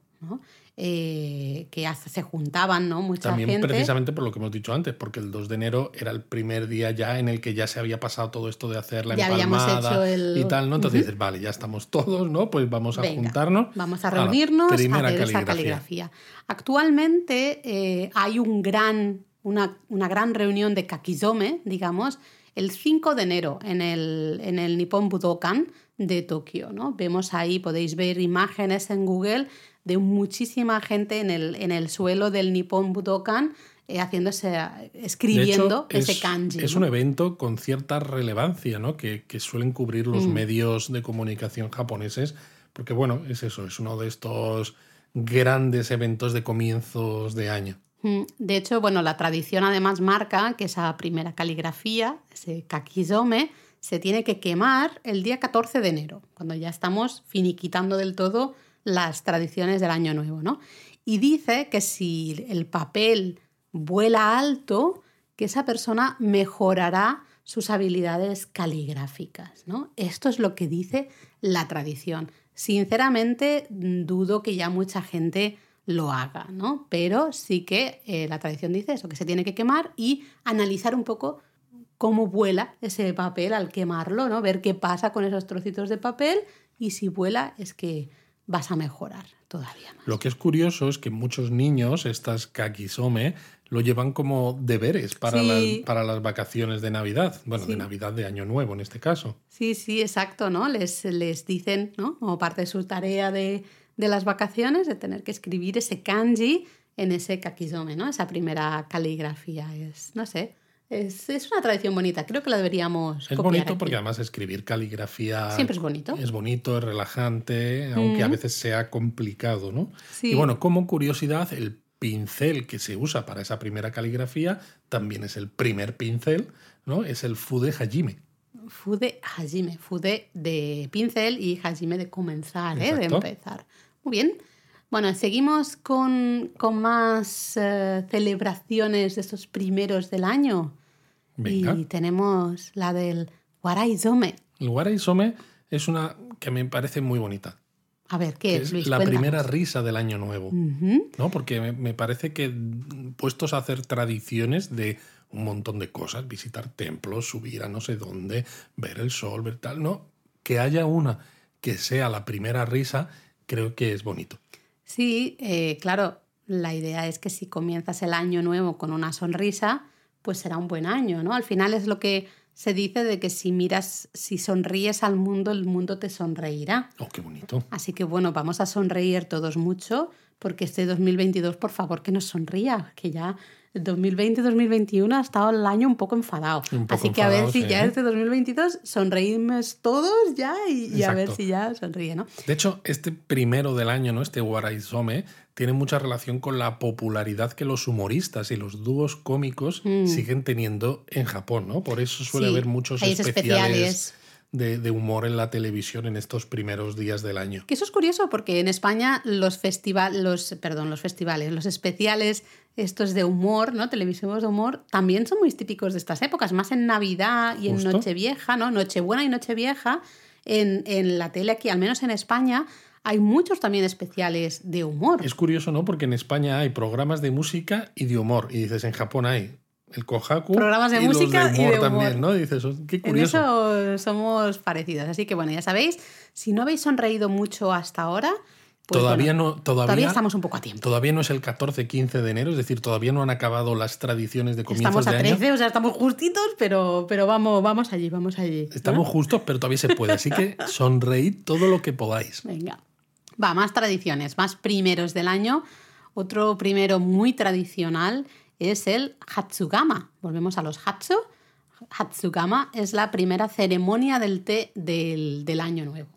Eh, que se juntaban, ¿no? Mucha También precisamente por lo que hemos dicho antes, porque el 2 de enero era el primer día ya en el que ya se había pasado todo esto de hacer la ya empalmada y tal, ¿no? Entonces dices, vale, ya estamos todos, ¿no? Pues vamos a juntarnos. Vamos a reunirnos a, hacer caligrafía. esa caligrafía. Actualmente eh, hay un gran, una, una gran reunión de kakizome, digamos, el 5 de enero en el, en el Nippon Budokan de Tokio. ¿no? Vemos ahí, podéis ver imágenes en Google de muchísima gente en el, en el suelo del Nippon Budokan eh, haciéndose, escribiendo ese kanji. Es un evento con cierta relevancia, ¿no? Que, suelen cubrir los mm. medios de comunicación japoneses, porque bueno, es eso, es uno de estos grandes eventos de comienzos de año. Mm, de hecho, bueno, la tradición además marca que esa primera caligrafía, ese kakizome, se tiene que quemar el día 14 de enero, cuando ya estamos finiquitando del todo las tradiciones del Año Nuevo, ¿no? Y dice que si el papel vuela alto, que esa persona mejorará sus habilidades caligráficas, ¿no? Esto es lo que dice la tradición. Sinceramente, dudo que ya mucha gente lo haga, ¿no? Pero sí que eh, la tradición dice eso, que se tiene que quemar y analizar un poco cómo vuela ese papel al quemarlo, ¿no? Ver qué pasa con esos trocitos de papel y si vuela es que vas a mejorar todavía más. Lo que es curioso es que muchos niños, estas kakisome, lo llevan como deberes para, las, para las vacaciones de Navidad, bueno, de Navidad de Año Nuevo en este caso. Sí, sí, exacto, ¿no? Les, les dicen, ¿no? Como parte de su tarea de, de las vacaciones, de tener que escribir ese kanji en ese kakizome, ¿no? Esa primera caligrafía. Es, no sé, es, es, una tradición bonita. Creo que la deberíamos. Es bonito porque además escribir caligrafía. Siempre es bonito. Es bonito, es relajante, aunque a veces sea complicado, ¿no? Sí. Y bueno, como curiosidad, el pincel que se usa para esa primera caligrafía también es el primer pincel, ¿no? Es el Fude Hajime. Fude Hajime. Fude de pincel y Hajime de comenzar, ¿eh? de empezar. Muy bien. Bueno, seguimos con, más eh, celebraciones de estos primeros del año. Y tenemos la del Waraizome. El Waraizome es una que me parece muy bonita. A ver, ¿qué es? la primera risa del año nuevo. ¿no? Porque me, me, parece que puestos a hacer tradiciones de un montón de cosas, visitar templos, subir a no sé dónde, ver el sol, ver tal, ¿no? Que haya una que sea la primera risa creo que es bonito. Sí, eh, claro, la idea es que si comienzas el año nuevo con una sonrisa, pues será un buen año, ¿no? Al final es lo que se dice de que si miras, si sonríes al mundo, el mundo te sonreirá. Oh, qué bonito. Así que bueno, vamos a sonreír todos mucho, porque este 2022, por favor, que nos sonría, que ya 2020-2021 ha estado el año un poco enfadado. Así que a ver si ya este 2022 sonreímos todos ya y, a ver si ya sonríe, ¿no? De hecho, este primero del año, ¿no? Este Waraizome, tiene mucha relación con la popularidad que los humoristas y los dúos cómicos mm. siguen teniendo en Japón, ¿no? Por eso suele haber muchos especiales de, humor en la televisión en estos primeros días del año. Que eso es curioso porque en España los festivales, los, perdón, los festivales, los especiales estos de humor, ¿no? Televisivos de humor, también son muy típicos de estas épocas, más en Navidad y en Nochevieja, ¿no? Nochebuena y Nochevieja, en, en la tele aquí, al menos en España, hay muchos también especiales de humor. Es curioso, ¿no? Porque en España hay programas de música y de humor. Y dices, en Japón hay el Kohaku Programas de y música los de y humor de humor. también, ¿no? Dices, "Oh, qué En curioso. eso somos parecidos. Así que bueno, ya sabéis, si no habéis sonreído mucho hasta ahora, pues todavía bueno, no, todavía, todavía estamos un poco a tiempo. Todavía no es el 14-15 de enero, es decir, todavía no han acabado las tradiciones de comienzos Estamos a de año. 13, o sea, estamos justitos, pero, pero vamos, vamos allí, vamos allí. ¿no? Estamos justos, pero todavía se puede. Así que sonreíd todo lo que podáis. Venga. Va, más tradiciones, más primeros del año. Otro primero muy tradicional es el Hatsugama. Volvemos a los Hatsu. Hatsugama es la primera ceremonia del té del, del año nuevo.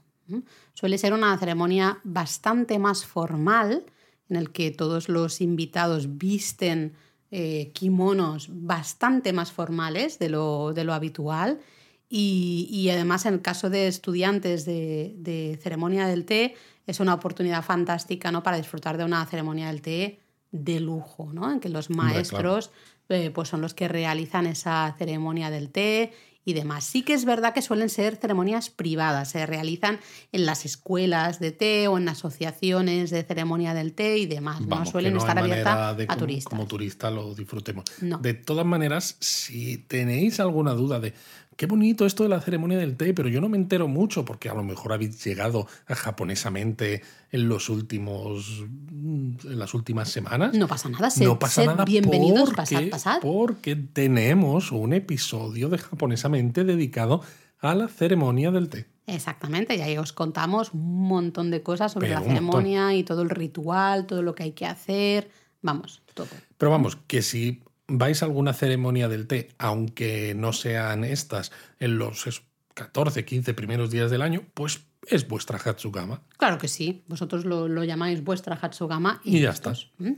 Suele ser una ceremonia bastante más formal, en el que todos los invitados visten eh, kimonos bastante más formales de lo, de lo habitual. Y, y además, en el caso de estudiantes de, de ceremonia del té, es una oportunidad fantástica ¿no? para disfrutar de una ceremonia del té de lujo, ¿no? en que los maestros eh, pues son los que realizan esa ceremonia del té y demás. Sí que es verdad que suelen ser ceremonias privadas, se realizan en las escuelas de té o en asociaciones de ceremonia del té y demás. Vamos, no suelen no estar abiertas a como- turistas. Como turista lo disfrutemos. No. De todas maneras, si tenéis alguna duda de qué bonito esto de la ceremonia del té, pero yo no me entero mucho porque a lo mejor habéis llegado a japonesamente en los últimos en las últimas semanas. No pasa nada, sed, no pasa sed nada bienvenidos, porque, pasad, pasad. porque tenemos un episodio de japonesamente dedicado a la ceremonia del té. Exactamente, y ahí os contamos un montón de cosas sobre Pero la montón. ceremonia y todo el ritual, todo lo que hay que hacer. Vamos, todo. Pero vamos, que si vais a alguna ceremonia del té, aunque no sean estas en los es- 14, 15 primeros días del año, pues es vuestra Hatsugama. Claro que sí, vosotros lo, lo llamáis vuestra Hatsugama y, Y ya listos. ¿Mm?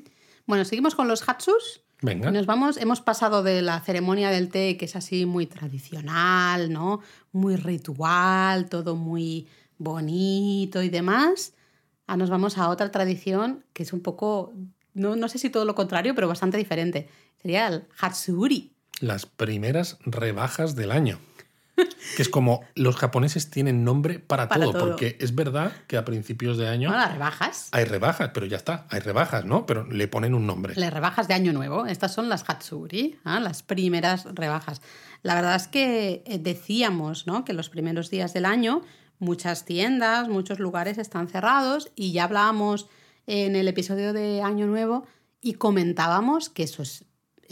Bueno, seguimos con los Hatsus. Venga. Nos vamos, hemos pasado de la ceremonia del té, que es así muy tradicional, ¿no? Muy ritual, todo muy bonito y demás. A nos vamos a otra tradición que es un poco, no, no sé si todo lo contrario, pero bastante diferente. Sería el Hatsuri. Las primeras rebajas del año. Que es como los japoneses tienen nombre para, Para todo, todo. porque es verdad que a principios de año Bueno, las rebajas. hay rebajas, pero ya está, hay rebajas, ¿no? Pero le ponen un nombre. Las rebajas de Año Nuevo. Estas son las Hatsuri, ¿ah? las primeras rebajas. La verdad es que eh, decíamos ¿no? que los primeros días del año muchas tiendas, muchos lugares están cerrados y ya hablábamos en el episodio de Año Nuevo y comentábamos que eso es,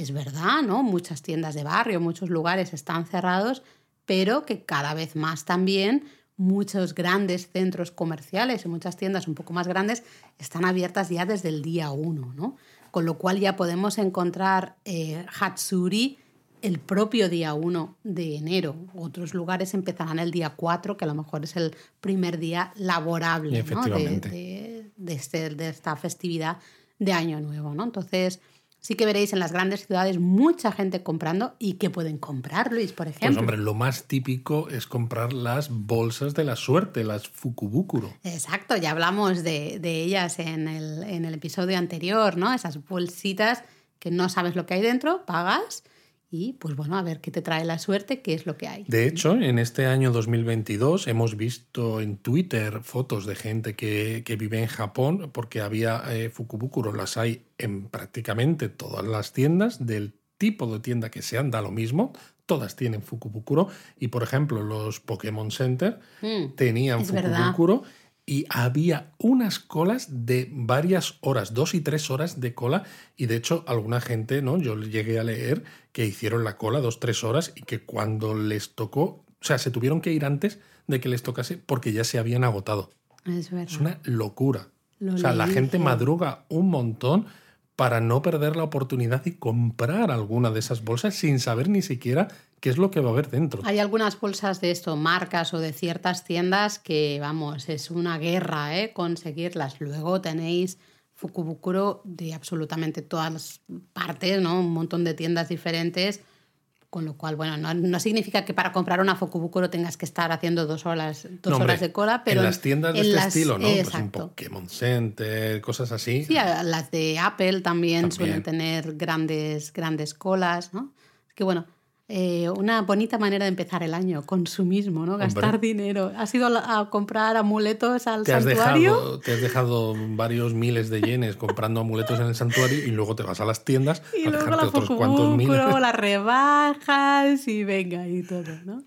es verdad, ¿no? Muchas tiendas de barrio, muchos lugares están cerrados, pero que cada vez más también muchos grandes centros comerciales y muchas tiendas un poco más grandes están abiertas ya desde el día 1, ¿no? Con lo cual ya podemos encontrar eh, Hatsuri el propio día 1 de enero. Otros lugares empezarán el día 4, que a lo mejor es el primer día laborable ¿no? de, Efectivamente. de- de este- de esta festividad de Año Nuevo. ¿no? Entonces, sí que veréis en las grandes ciudades mucha gente comprando y que pueden comprar, Luis, por ejemplo. Pues hombre, lo más típico es comprar las bolsas de la suerte, las fukubukuro. Exacto, ya hablamos de, de ellas en el, en el episodio anterior, ¿no? Esas bolsitas que no sabes lo que hay dentro, pagas y pues bueno, a ver qué te trae la suerte, qué es lo que hay. De hecho, en este año 2022 hemos visto en Twitter fotos de gente que, que vive en Japón porque había eh, fukubukuro, las hay en prácticamente todas las tiendas del tipo de tienda que sean, da lo mismo, todas tienen fukubukuro y por ejemplo los Pokémon Center Mm, tenían verdad. Y había unas colas de varias horas, dos y tres horas de cola y de hecho alguna gente, ¿no? Yo llegué a leer que hicieron la cola dos, tres horas y que cuando les tocó, o sea, se tuvieron que ir antes de que les tocase porque ya se habían agotado. es verdad. Es una locura. Lo o sea, la gente madruga un montón para no perder la oportunidad de comprar alguna de esas bolsas sin saber ni siquiera qué es lo que va a haber dentro. Hay algunas bolsas de esto, marcas o de ciertas tiendas que, vamos, es una guerra ¿eh? conseguirlas. Luego tenéis Fukubukuro de absolutamente todas las partes, ¿no? Un montón de tiendas diferentes. Con lo cual, bueno, no, no significa que para comprar una Fukubukuro tengas que estar haciendo dos horas, dos No, hombre, horas de cola, pero en las tiendas de este las- estilo, ¿no? Pues un Exacto. Pokémon Center, cosas así. Sí, las de Apple también, También. suelen tener grandes, grandes colas, ¿no? Es que bueno, eh, una bonita manera de empezar el año, consumismo, ¿no? Gastar dinero. ¿Has ido a comprar amuletos al te santuario? Dejado, te has dejado varios miles de yenes comprando amuletos en el santuario y luego te vas a las tiendas y a luego la otros cuantos miles. las rebajas y venga y todo, ¿no?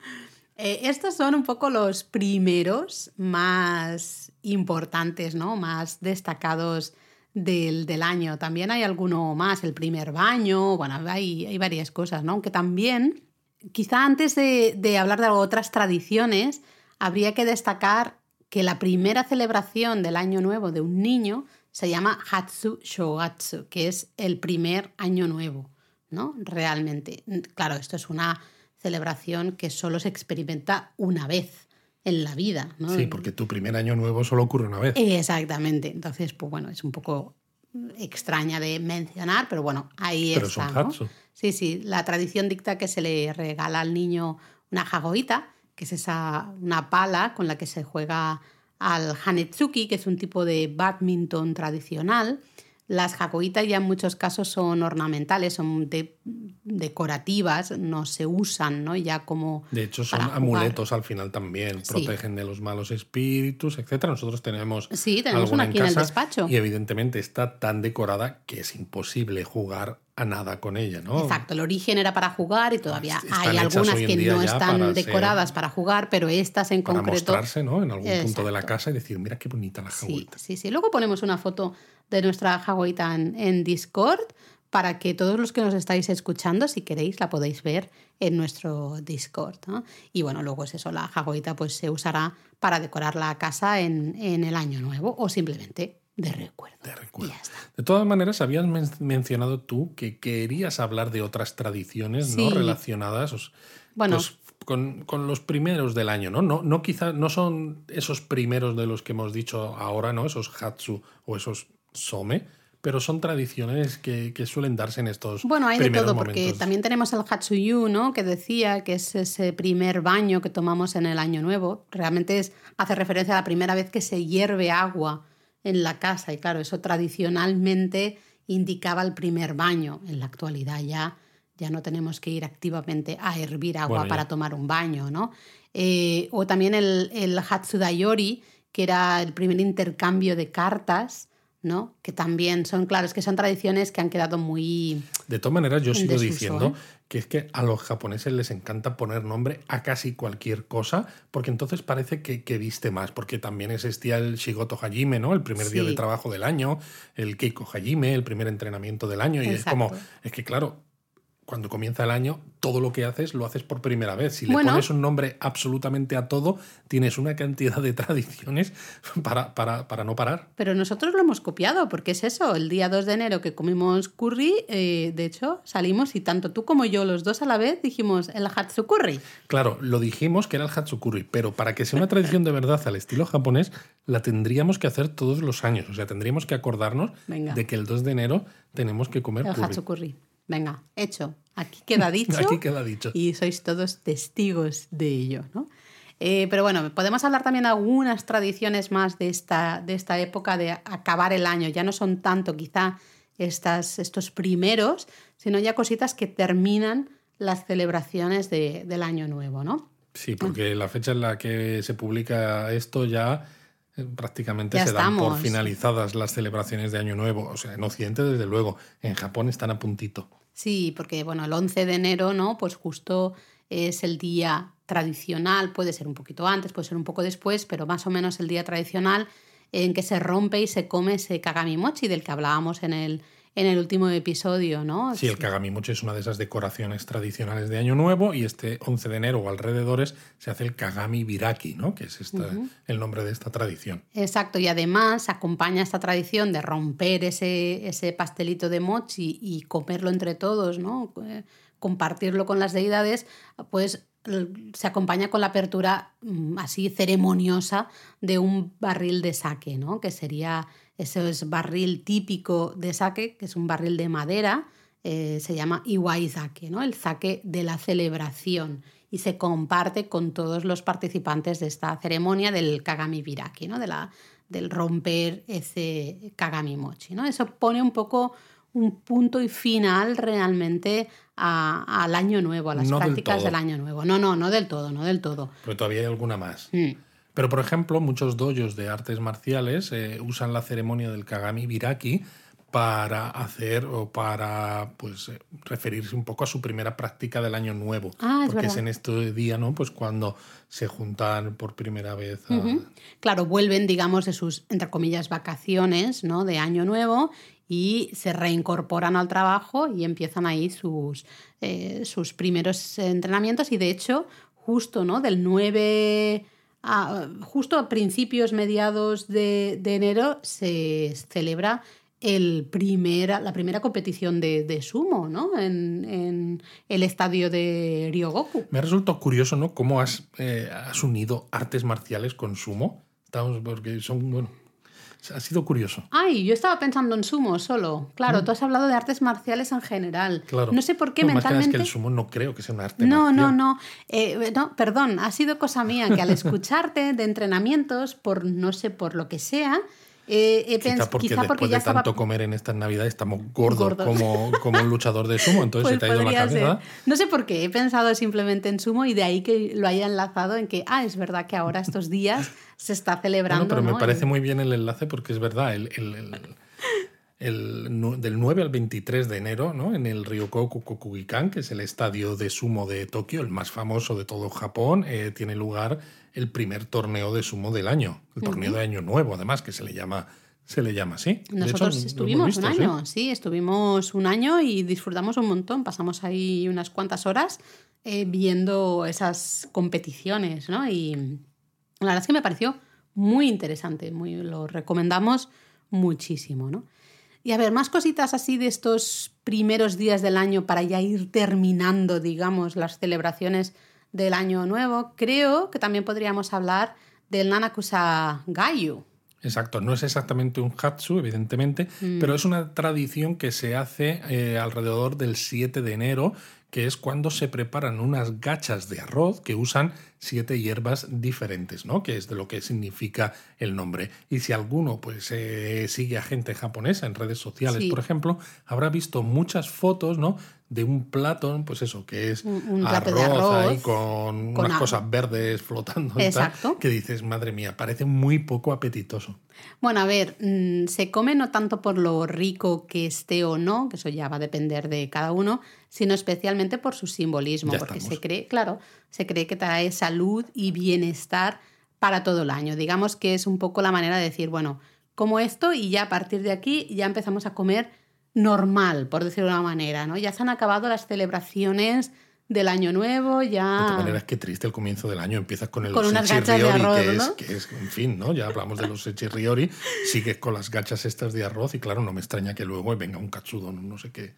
Eh, estos son un poco los primeros más importantes, ¿no? Más destacados del, del, año. También hay alguno más, el primer baño, bueno, hay, hay varias cosas, ¿no? Aunque también, quizá antes de, de hablar de otras tradiciones, habría que destacar que la primera celebración del año nuevo de un niño se llama Hatsu Shogatsu, que es el primer año nuevo, ¿no? Realmente. Claro, esto es una celebración que solo se experimenta una vez en la vida. ¿no? Sí, porque tu primer año nuevo solo ocurre una vez. Exactamente. Entonces, pues bueno, es un poco extraña de mencionar, pero bueno, ahí pero está. Son ¿no? Sí, sí. La tradición dicta que se le regala al niño una jagoita, que es esa una pala con la que se juega al hanetsuki, que es un tipo de badminton tradicional. Las jacoitas ya en muchos casos son ornamentales, son de, decorativas, no se usan, ¿no? Ya como. De hecho, son amuletos al final también, Sí. protegen de los malos espíritus, etcétera. Nosotros tenemos. Sí, tenemos una aquí en el despacho. Y evidentemente está tan decorada que es imposible jugar a nada con ella, ¿no? Exacto, el origen era para jugar y todavía Están hay algunas que no están para ser- decoradas para jugar, pero estas en Para concreto. mostrarse, ¿no? En algún punto de la casa y decir, mira qué bonita la Sí, jaguita. sí, sí. Luego ponemos una foto de nuestra jaguita en, en Discord para que todos los que nos estáis escuchando, si queréis, la podéis ver en nuestro Discord. ¿no? Y bueno, luego es eso, la jaguita pues se usará para decorar la casa en, en el año nuevo o simplemente de recuerdo. De recuerdo. Y ya está. De todas maneras, habías men- mencionado tú que querías hablar de otras tradiciones ¿no? Relacionadas Bueno. pues, con, con los primeros del año, ¿no? No, no quizá no son esos primeros de los que hemos dicho ahora, ¿no? Esos hatsu o esos some, pero son tradiciones que, que suelen darse en estos Bueno, hay de todo, porque momentos. también tenemos el Hatsuyu, ¿no? Que decía que es ese primer baño que tomamos en el año nuevo. Realmente es, hace referencia a la primera vez que se hierve agua en la casa. Y claro, eso tradicionalmente indicaba el primer baño. En la actualidad ya, ya no tenemos que ir activamente a hervir agua Bueno, para tomar un baño, ¿no? Eh, o también el, el Hatsudayori, que era el primer intercambio de cartas, ¿no? Que también son, claro, es que son tradiciones que han quedado muy... De todas maneras, yo sigo desuso, diciendo ¿eh? que es que a los japoneses les encanta poner nombre a casi cualquier cosa, porque entonces parece que, que viste más, porque también existía el Shigoto Hajime, ¿no? El primer día de trabajo del año, el Keiko Hajime, el primer entrenamiento del año, y es como, es que claro, cuando comienza el año, todo lo que haces lo haces por primera vez. Si le Bueno. pones un nombre absolutamente a todo, tienes una cantidad de tradiciones para, para, para no parar. Pero nosotros lo hemos copiado, porque es eso, el día 2 de enero que comimos curry, eh, de hecho salimos y tanto tú como yo, los dos a la vez, dijimos el Hatsu curry. Claro, lo dijimos que era el Hatsukuri, pero para que sea una tradición de verdad al estilo japonés, la tendríamos que hacer todos los años. O sea, tendríamos que acordarnos Venga. de que el 2 de enero tenemos que comer El curry. Hatsu curry. Venga, hecho. Aquí queda dicho. Aquí queda dicho. y sois todos testigos de ello, ¿no? Eh, pero bueno, podemos hablar también de algunas tradiciones más de esta, de esta época de acabar el año. Ya no son tanto quizá estas, estos primeros, sino ya cositas que terminan las celebraciones de- del año nuevo, ¿no? Sí, porque la fecha en la que se publica esto ya prácticamente Ya se dan por finalizadas las celebraciones de Año Nuevo. O sea, en Occidente, desde luego. En Japón están a puntito. Sí, porque bueno, el 11 de enero, ¿no? Pues justo es el día tradicional, puede ser un poquito antes, puede ser un poco después, pero más o menos el día tradicional en que se rompe y se come ese kagami mochi del que hablábamos en el, en el último episodio, ¿no? Sí, el Kagami-mochi es una de esas decoraciones tradicionales de Año Nuevo y este 11 de enero o alrededores se hace el Kagami Biraki, ¿no? que es esta- el nombre de esta tradición. Exacto, y además acompaña esta tradición de romper ese, ese pastelito de mochi y comerlo entre todos, ¿no? Eh, compartirlo con las deidades, pues se acompaña con la apertura mm, así ceremoniosa de un barril de sake, ¿no? Que sería ese es barril típico de sake, que es un barril de madera, eh, se llama Iwai Sake, ¿no? El sake de la celebración y se comparte con todos los participantes de esta ceremonia del Kagami Biraki, ¿no? De la, del romper ese Kagami Mochi, ¿no? Eso pone un poco un punto y final realmente al año nuevo, a las prácticas del, año nuevo. No, no, no del todo, no del todo. Pero todavía hay alguna más. Mm. Pero, por ejemplo, muchos dojos de artes marciales eh, usan la ceremonia del Kagami Biraki para hacer o para pues eh, referirse un poco a su primera práctica del año nuevo. Ah, porque es en este día, ¿no? Pues cuando se juntan por primera vez. Claro, vuelven, digamos, de sus, entre comillas, vacaciones, ¿no? De año nuevo y se reincorporan al trabajo y empiezan ahí sus, eh, sus primeros entrenamientos y de hecho justo ¿no? del 9 a, justo a principios mediados de, enero se celebra el primera, la primera competición de, sumo ¿no? En, el estadio de Ryogoku. Me ha resultado curioso ¿no? cómo has, eh, has unido artes marciales con sumo. Estamos, porque son, bueno, ha sido curioso. Ay, yo estaba pensando en sumo solo. Claro, mm. tú has hablado de artes marciales en general. Claro. No sé por qué mentalmente. Más que, es que el sumo no creo que sea un arte no, No, no, eh, no. perdón, ha sido cosa mía que al escucharte de entrenamientos, por no sé por lo que sea, eh, quizá porque después de tanto comer en estas navidades estamos gordos, Como, como un luchador de sumo, entonces se pues te ha ido la cabeza. No sé por qué, he pensado simplemente en sumo y de ahí que lo haya enlazado en que, ah, es verdad que ahora estos días se está celebrando. pero me parece muy bien el enlace porque es verdad, el, el, el, del 9 al 23 de enero, ¿no? en el Ryokoku Kokugikan, que es el estadio de sumo de Tokio, el más famoso de todo Japón, eh, tiene lugar el primer torneo de sumo del año, el torneo de año nuevo, además, que se le llama, se le llama así. Nosotros estuvimos un año, ¿sí? estuvimos un año y disfrutamos un montón. Pasamos ahí unas cuantas horas eh, viendo esas competiciones, ¿no? Y la verdad es que me pareció muy interesante, muy, lo recomendamos muchísimo, ¿no? Y a ver, más cositas así de estos primeros días del año para ya ir terminando, digamos, las celebraciones del Año Nuevo, creo que también podríamos hablar del Nanakusa Gayu. Exacto, no es exactamente un Hatsu, evidentemente, mm. pero es una tradición que se hace eh, alrededor del 7 de enero, que es cuando se preparan unas gachas de arroz que usan siete hierbas diferentes, ¿no? Que es de lo que significa el nombre. Y si alguno pues eh, sigue a gente japonesa en redes sociales, por ejemplo, habrá visto muchas fotos, ¿no? De un plato, pues eso, que es un, arroz, ahí con, unas cosas verdes flotando. Exacto. que dices, madre mía, parece muy poco apetitoso. Bueno, a ver, mm, se come no tanto por lo rico que esté o no, que eso ya va a depender de cada uno, sino especialmente por su simbolismo, porque se cree, claro, se cree que trae salud y bienestar para todo el año. Digamos que es un poco la manera de decir, bueno, como esto y ya a partir de aquí ya empezamos a comer normal, por decirlo de una manera, ¿no? Ya se han acabado las celebraciones del año nuevo, ya... De todas maneras, qué triste el comienzo del año. Empiezas con el con unas gachas de arroz, que, es, que es, en fin, ¿no? Ya hablamos de los echirriori, sigues con las gachas estas de arroz y claro, no me extraña que luego venga un cachudo, no sé qué.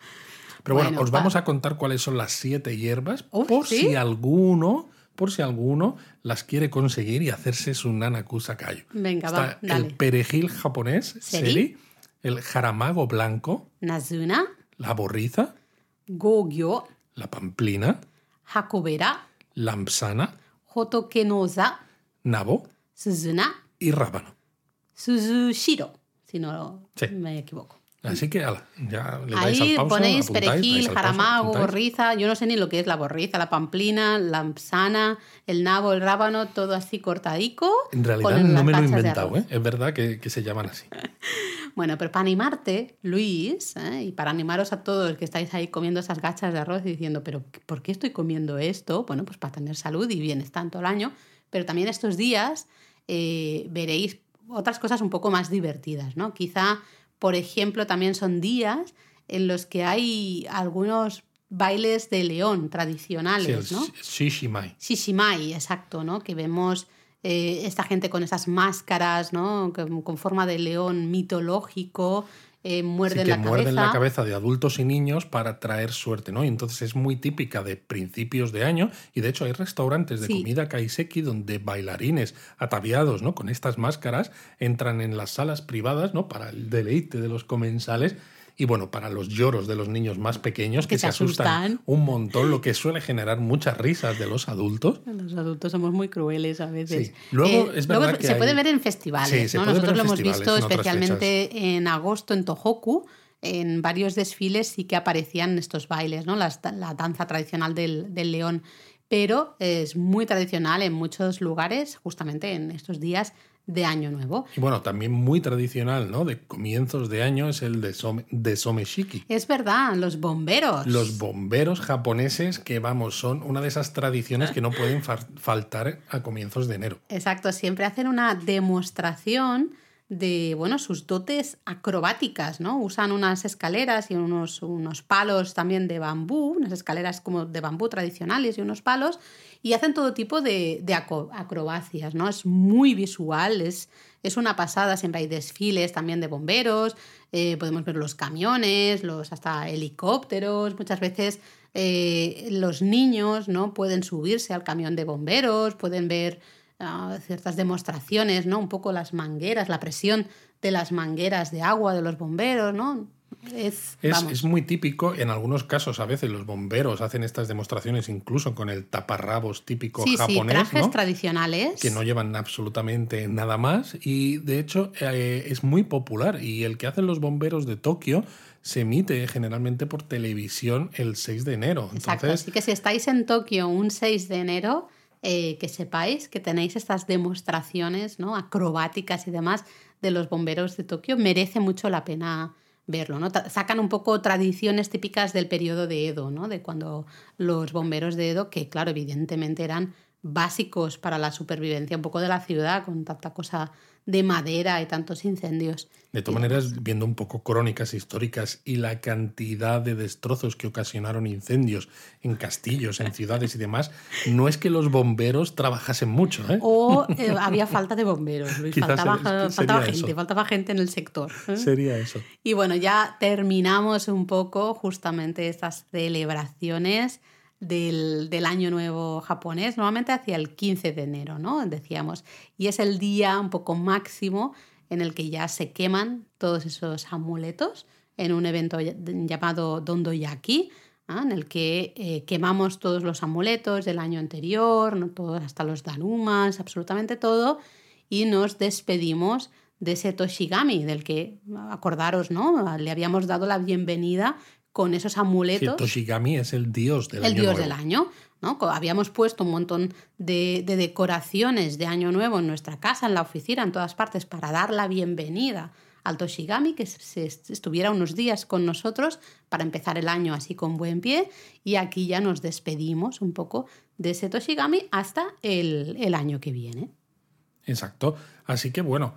Pero bueno, os vamos a contar cuáles son las siete hierbas por si alguno por si alguno las quiere conseguir y hacerse su nanakusa kayo. Venga, va, El perejil japonés, seri el jaramago blanco, Nazuna, la borriza, Gogyo, la pamplina, Hakobera, lampsana, Hotokenosa, nabo, Suzuna y rábano. Suzushiro, si no me equivoco. Así que ya le dais Ahí al ponéis perejil, jaramago, borriza. Yo no sé ni lo que es la borriza, la pamplina, la lampsana, el nabo, el rábano, todo así cortadico. En realidad no me lo he inventado, ¿eh? es verdad que, que se llaman así. Bueno, pero para animarte, Luis, ¿eh? y para animaros a todos los que estáis ahí comiendo esas gachas de arroz y diciendo, pero ¿por qué estoy comiendo esto? Bueno, pues para tener salud y bienestar todo el año, pero también estos días eh, veréis otras cosas un poco más divertidas, ¿no? Quizá, por ejemplo, también son días en los que hay algunos bailes de león tradicionales, ¿no? Shishimai. Shishimai, exacto, ¿no? Que vemos eh, esta gente con esas máscaras, ¿no? Con, forma de león mitológico, eh, muerden la muerden la cabeza de adultos y niños para traer suerte, ¿no? Y entonces es muy típica de principios de año y de hecho hay restaurantes de comida kaiseki donde bailarines ataviados, ¿no? Con estas máscaras entran en las salas privadas, ¿no? Para el deleite de los comensales y bueno, para los lloros de los niños más pequeños que, se, asustan, un montón, lo que suele generar muchas risas de los adultos. Los adultos somos muy crueles a veces. Luego, eh, es verdad se puede ver en festivales. ¿no? Nosotros lo hemos visto especialmente en agosto en Tohoku. en varios desfiles sí que aparecían estos bailes, ¿no? La, la danza tradicional del, del león pero es muy tradicional en muchos lugares, justamente en estos días de Año Nuevo. Y bueno, también muy tradicional, ¿no? De comienzos de año es el de, some, de Someshiki. Es verdad, los bomberos. Los bomberos japoneses que, vamos, son una de esas tradiciones que no pueden faltar a comienzos de enero. Exacto, siempre hacen una demostración de bueno, sus dotes acrobáticas, ¿no? Usan unas escaleras y unos, unos palos también de bambú, unas escaleras como de bambú tradicionales y unos palos, y hacen todo tipo de, acrobacias, ¿no? Es muy visual, es, es, una pasada, siempre hay desfiles también de bomberos, eh, podemos ver los camiones, los hasta helicópteros, muchas veces eh, los niños, ¿no? Pueden subirse al camión de bomberos, pueden ver ciertas demostraciones, ¿no? Un poco las mangueras, la presión de las mangueras de agua de los bomberos, ¿no? Es, es, muy típico, en algunos casos a veces los bomberos hacen estas demostraciones incluso con el taparrabos típico japonés. Sí, trajes tradicionales. Que no llevan absolutamente nada más y de hecho eh, es muy popular y el que hacen los bomberos de Tokio se emite generalmente por televisión el 6 de enero. Exacto, así que si estáis en Tokio un 6 de enero, eh, que sepáis que tenéis estas demostraciones ¿no? acrobáticas y demás de los bomberos de Tokio, merece mucho la pena verlo. ¿no? Sacan un poco tradiciones típicas del periodo de Edo, ¿no? de cuando los bomberos de Edo, que claro, evidentemente eran básicos para la supervivencia un poco de la ciudad, con tanta cosa de madera y tantos incendios. De todas maneras, viendo un poco crónicas históricas y la cantidad de destrozos que ocasionaron incendios en castillos, en ciudades y demás, no es que los bomberos trabajasen mucho. ¿eh? O eh, había falta de bomberos, faltaba, gente, faltaba gente en el sector. ¿eh? Sería eso. Y bueno, ya terminamos un poco justamente estas celebraciones del, año nuevo japonés, normalmente hacia el 15 de enero, ¿no? Decíamos. Y es el día un poco máximo en el que ya se queman todos esos amuletos en un evento llamado Dondoyaki, en el que eh, quemamos todos los amuletos del año anterior, todos, hasta los darumas, absolutamente todo, y nos despedimos de ese Toshigami, del que, acordaros, ¿no? Le habíamos dado la bienvenida con esos amuletos. Toshigami es el dios del año. El dios del año. ¿no? Habíamos puesto un montón de, decoraciones de Año Nuevo en nuestra casa, en la oficina, en todas partes, para dar la bienvenida al Toshigami, que se estuviera unos días con nosotros para empezar el año así con buen pie. Y aquí ya nos despedimos un poco de ese Toshigami hasta el, el año que viene. Exacto. Así que bueno,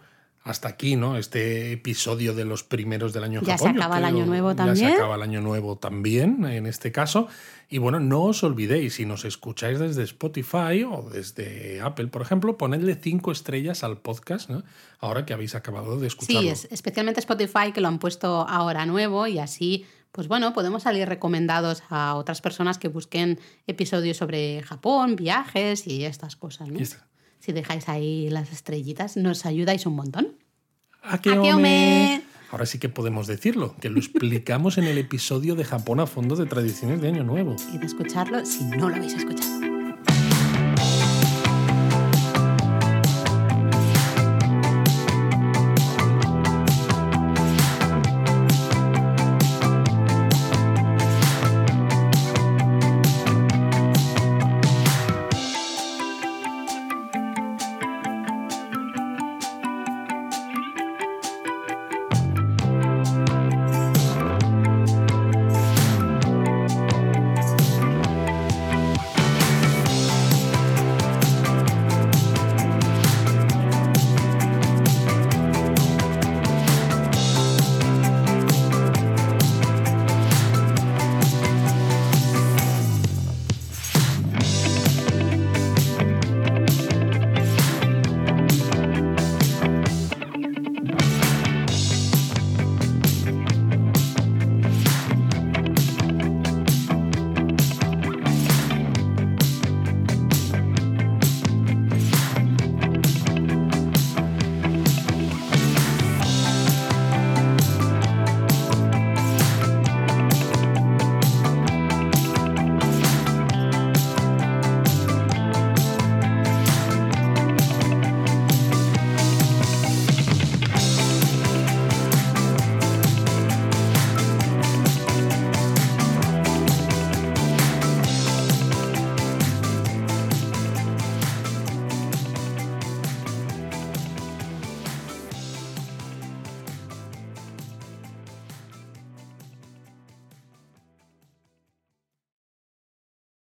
hasta aquí, ¿no? Este episodio de los primeros del año ya se acaba el año nuevo también. Ya se acaba el año nuevo también, en este caso. Y bueno, no os olvidéis, si nos escucháis desde Spotify o desde Apple, por ejemplo, ponedle cinco estrellas al podcast, ¿no? Ahora que habéis acabado de escucharlo. Sí, es, especialmente Spotify, que lo han puesto ahora nuevo y así pues bueno, podemos salir recomendados a otras personas que busquen episodios sobre Japón, viajes y estas cosas. ¿no? Si dejáis ahí las estrellitas, nos ayudáis un montón. ¡Akeome! Ahora sí que podemos decirlo, que lo explicamos en el episodio de Japón a fondo de tradiciones de Año Nuevo. Y de escucharlo si no lo habéis escuchado.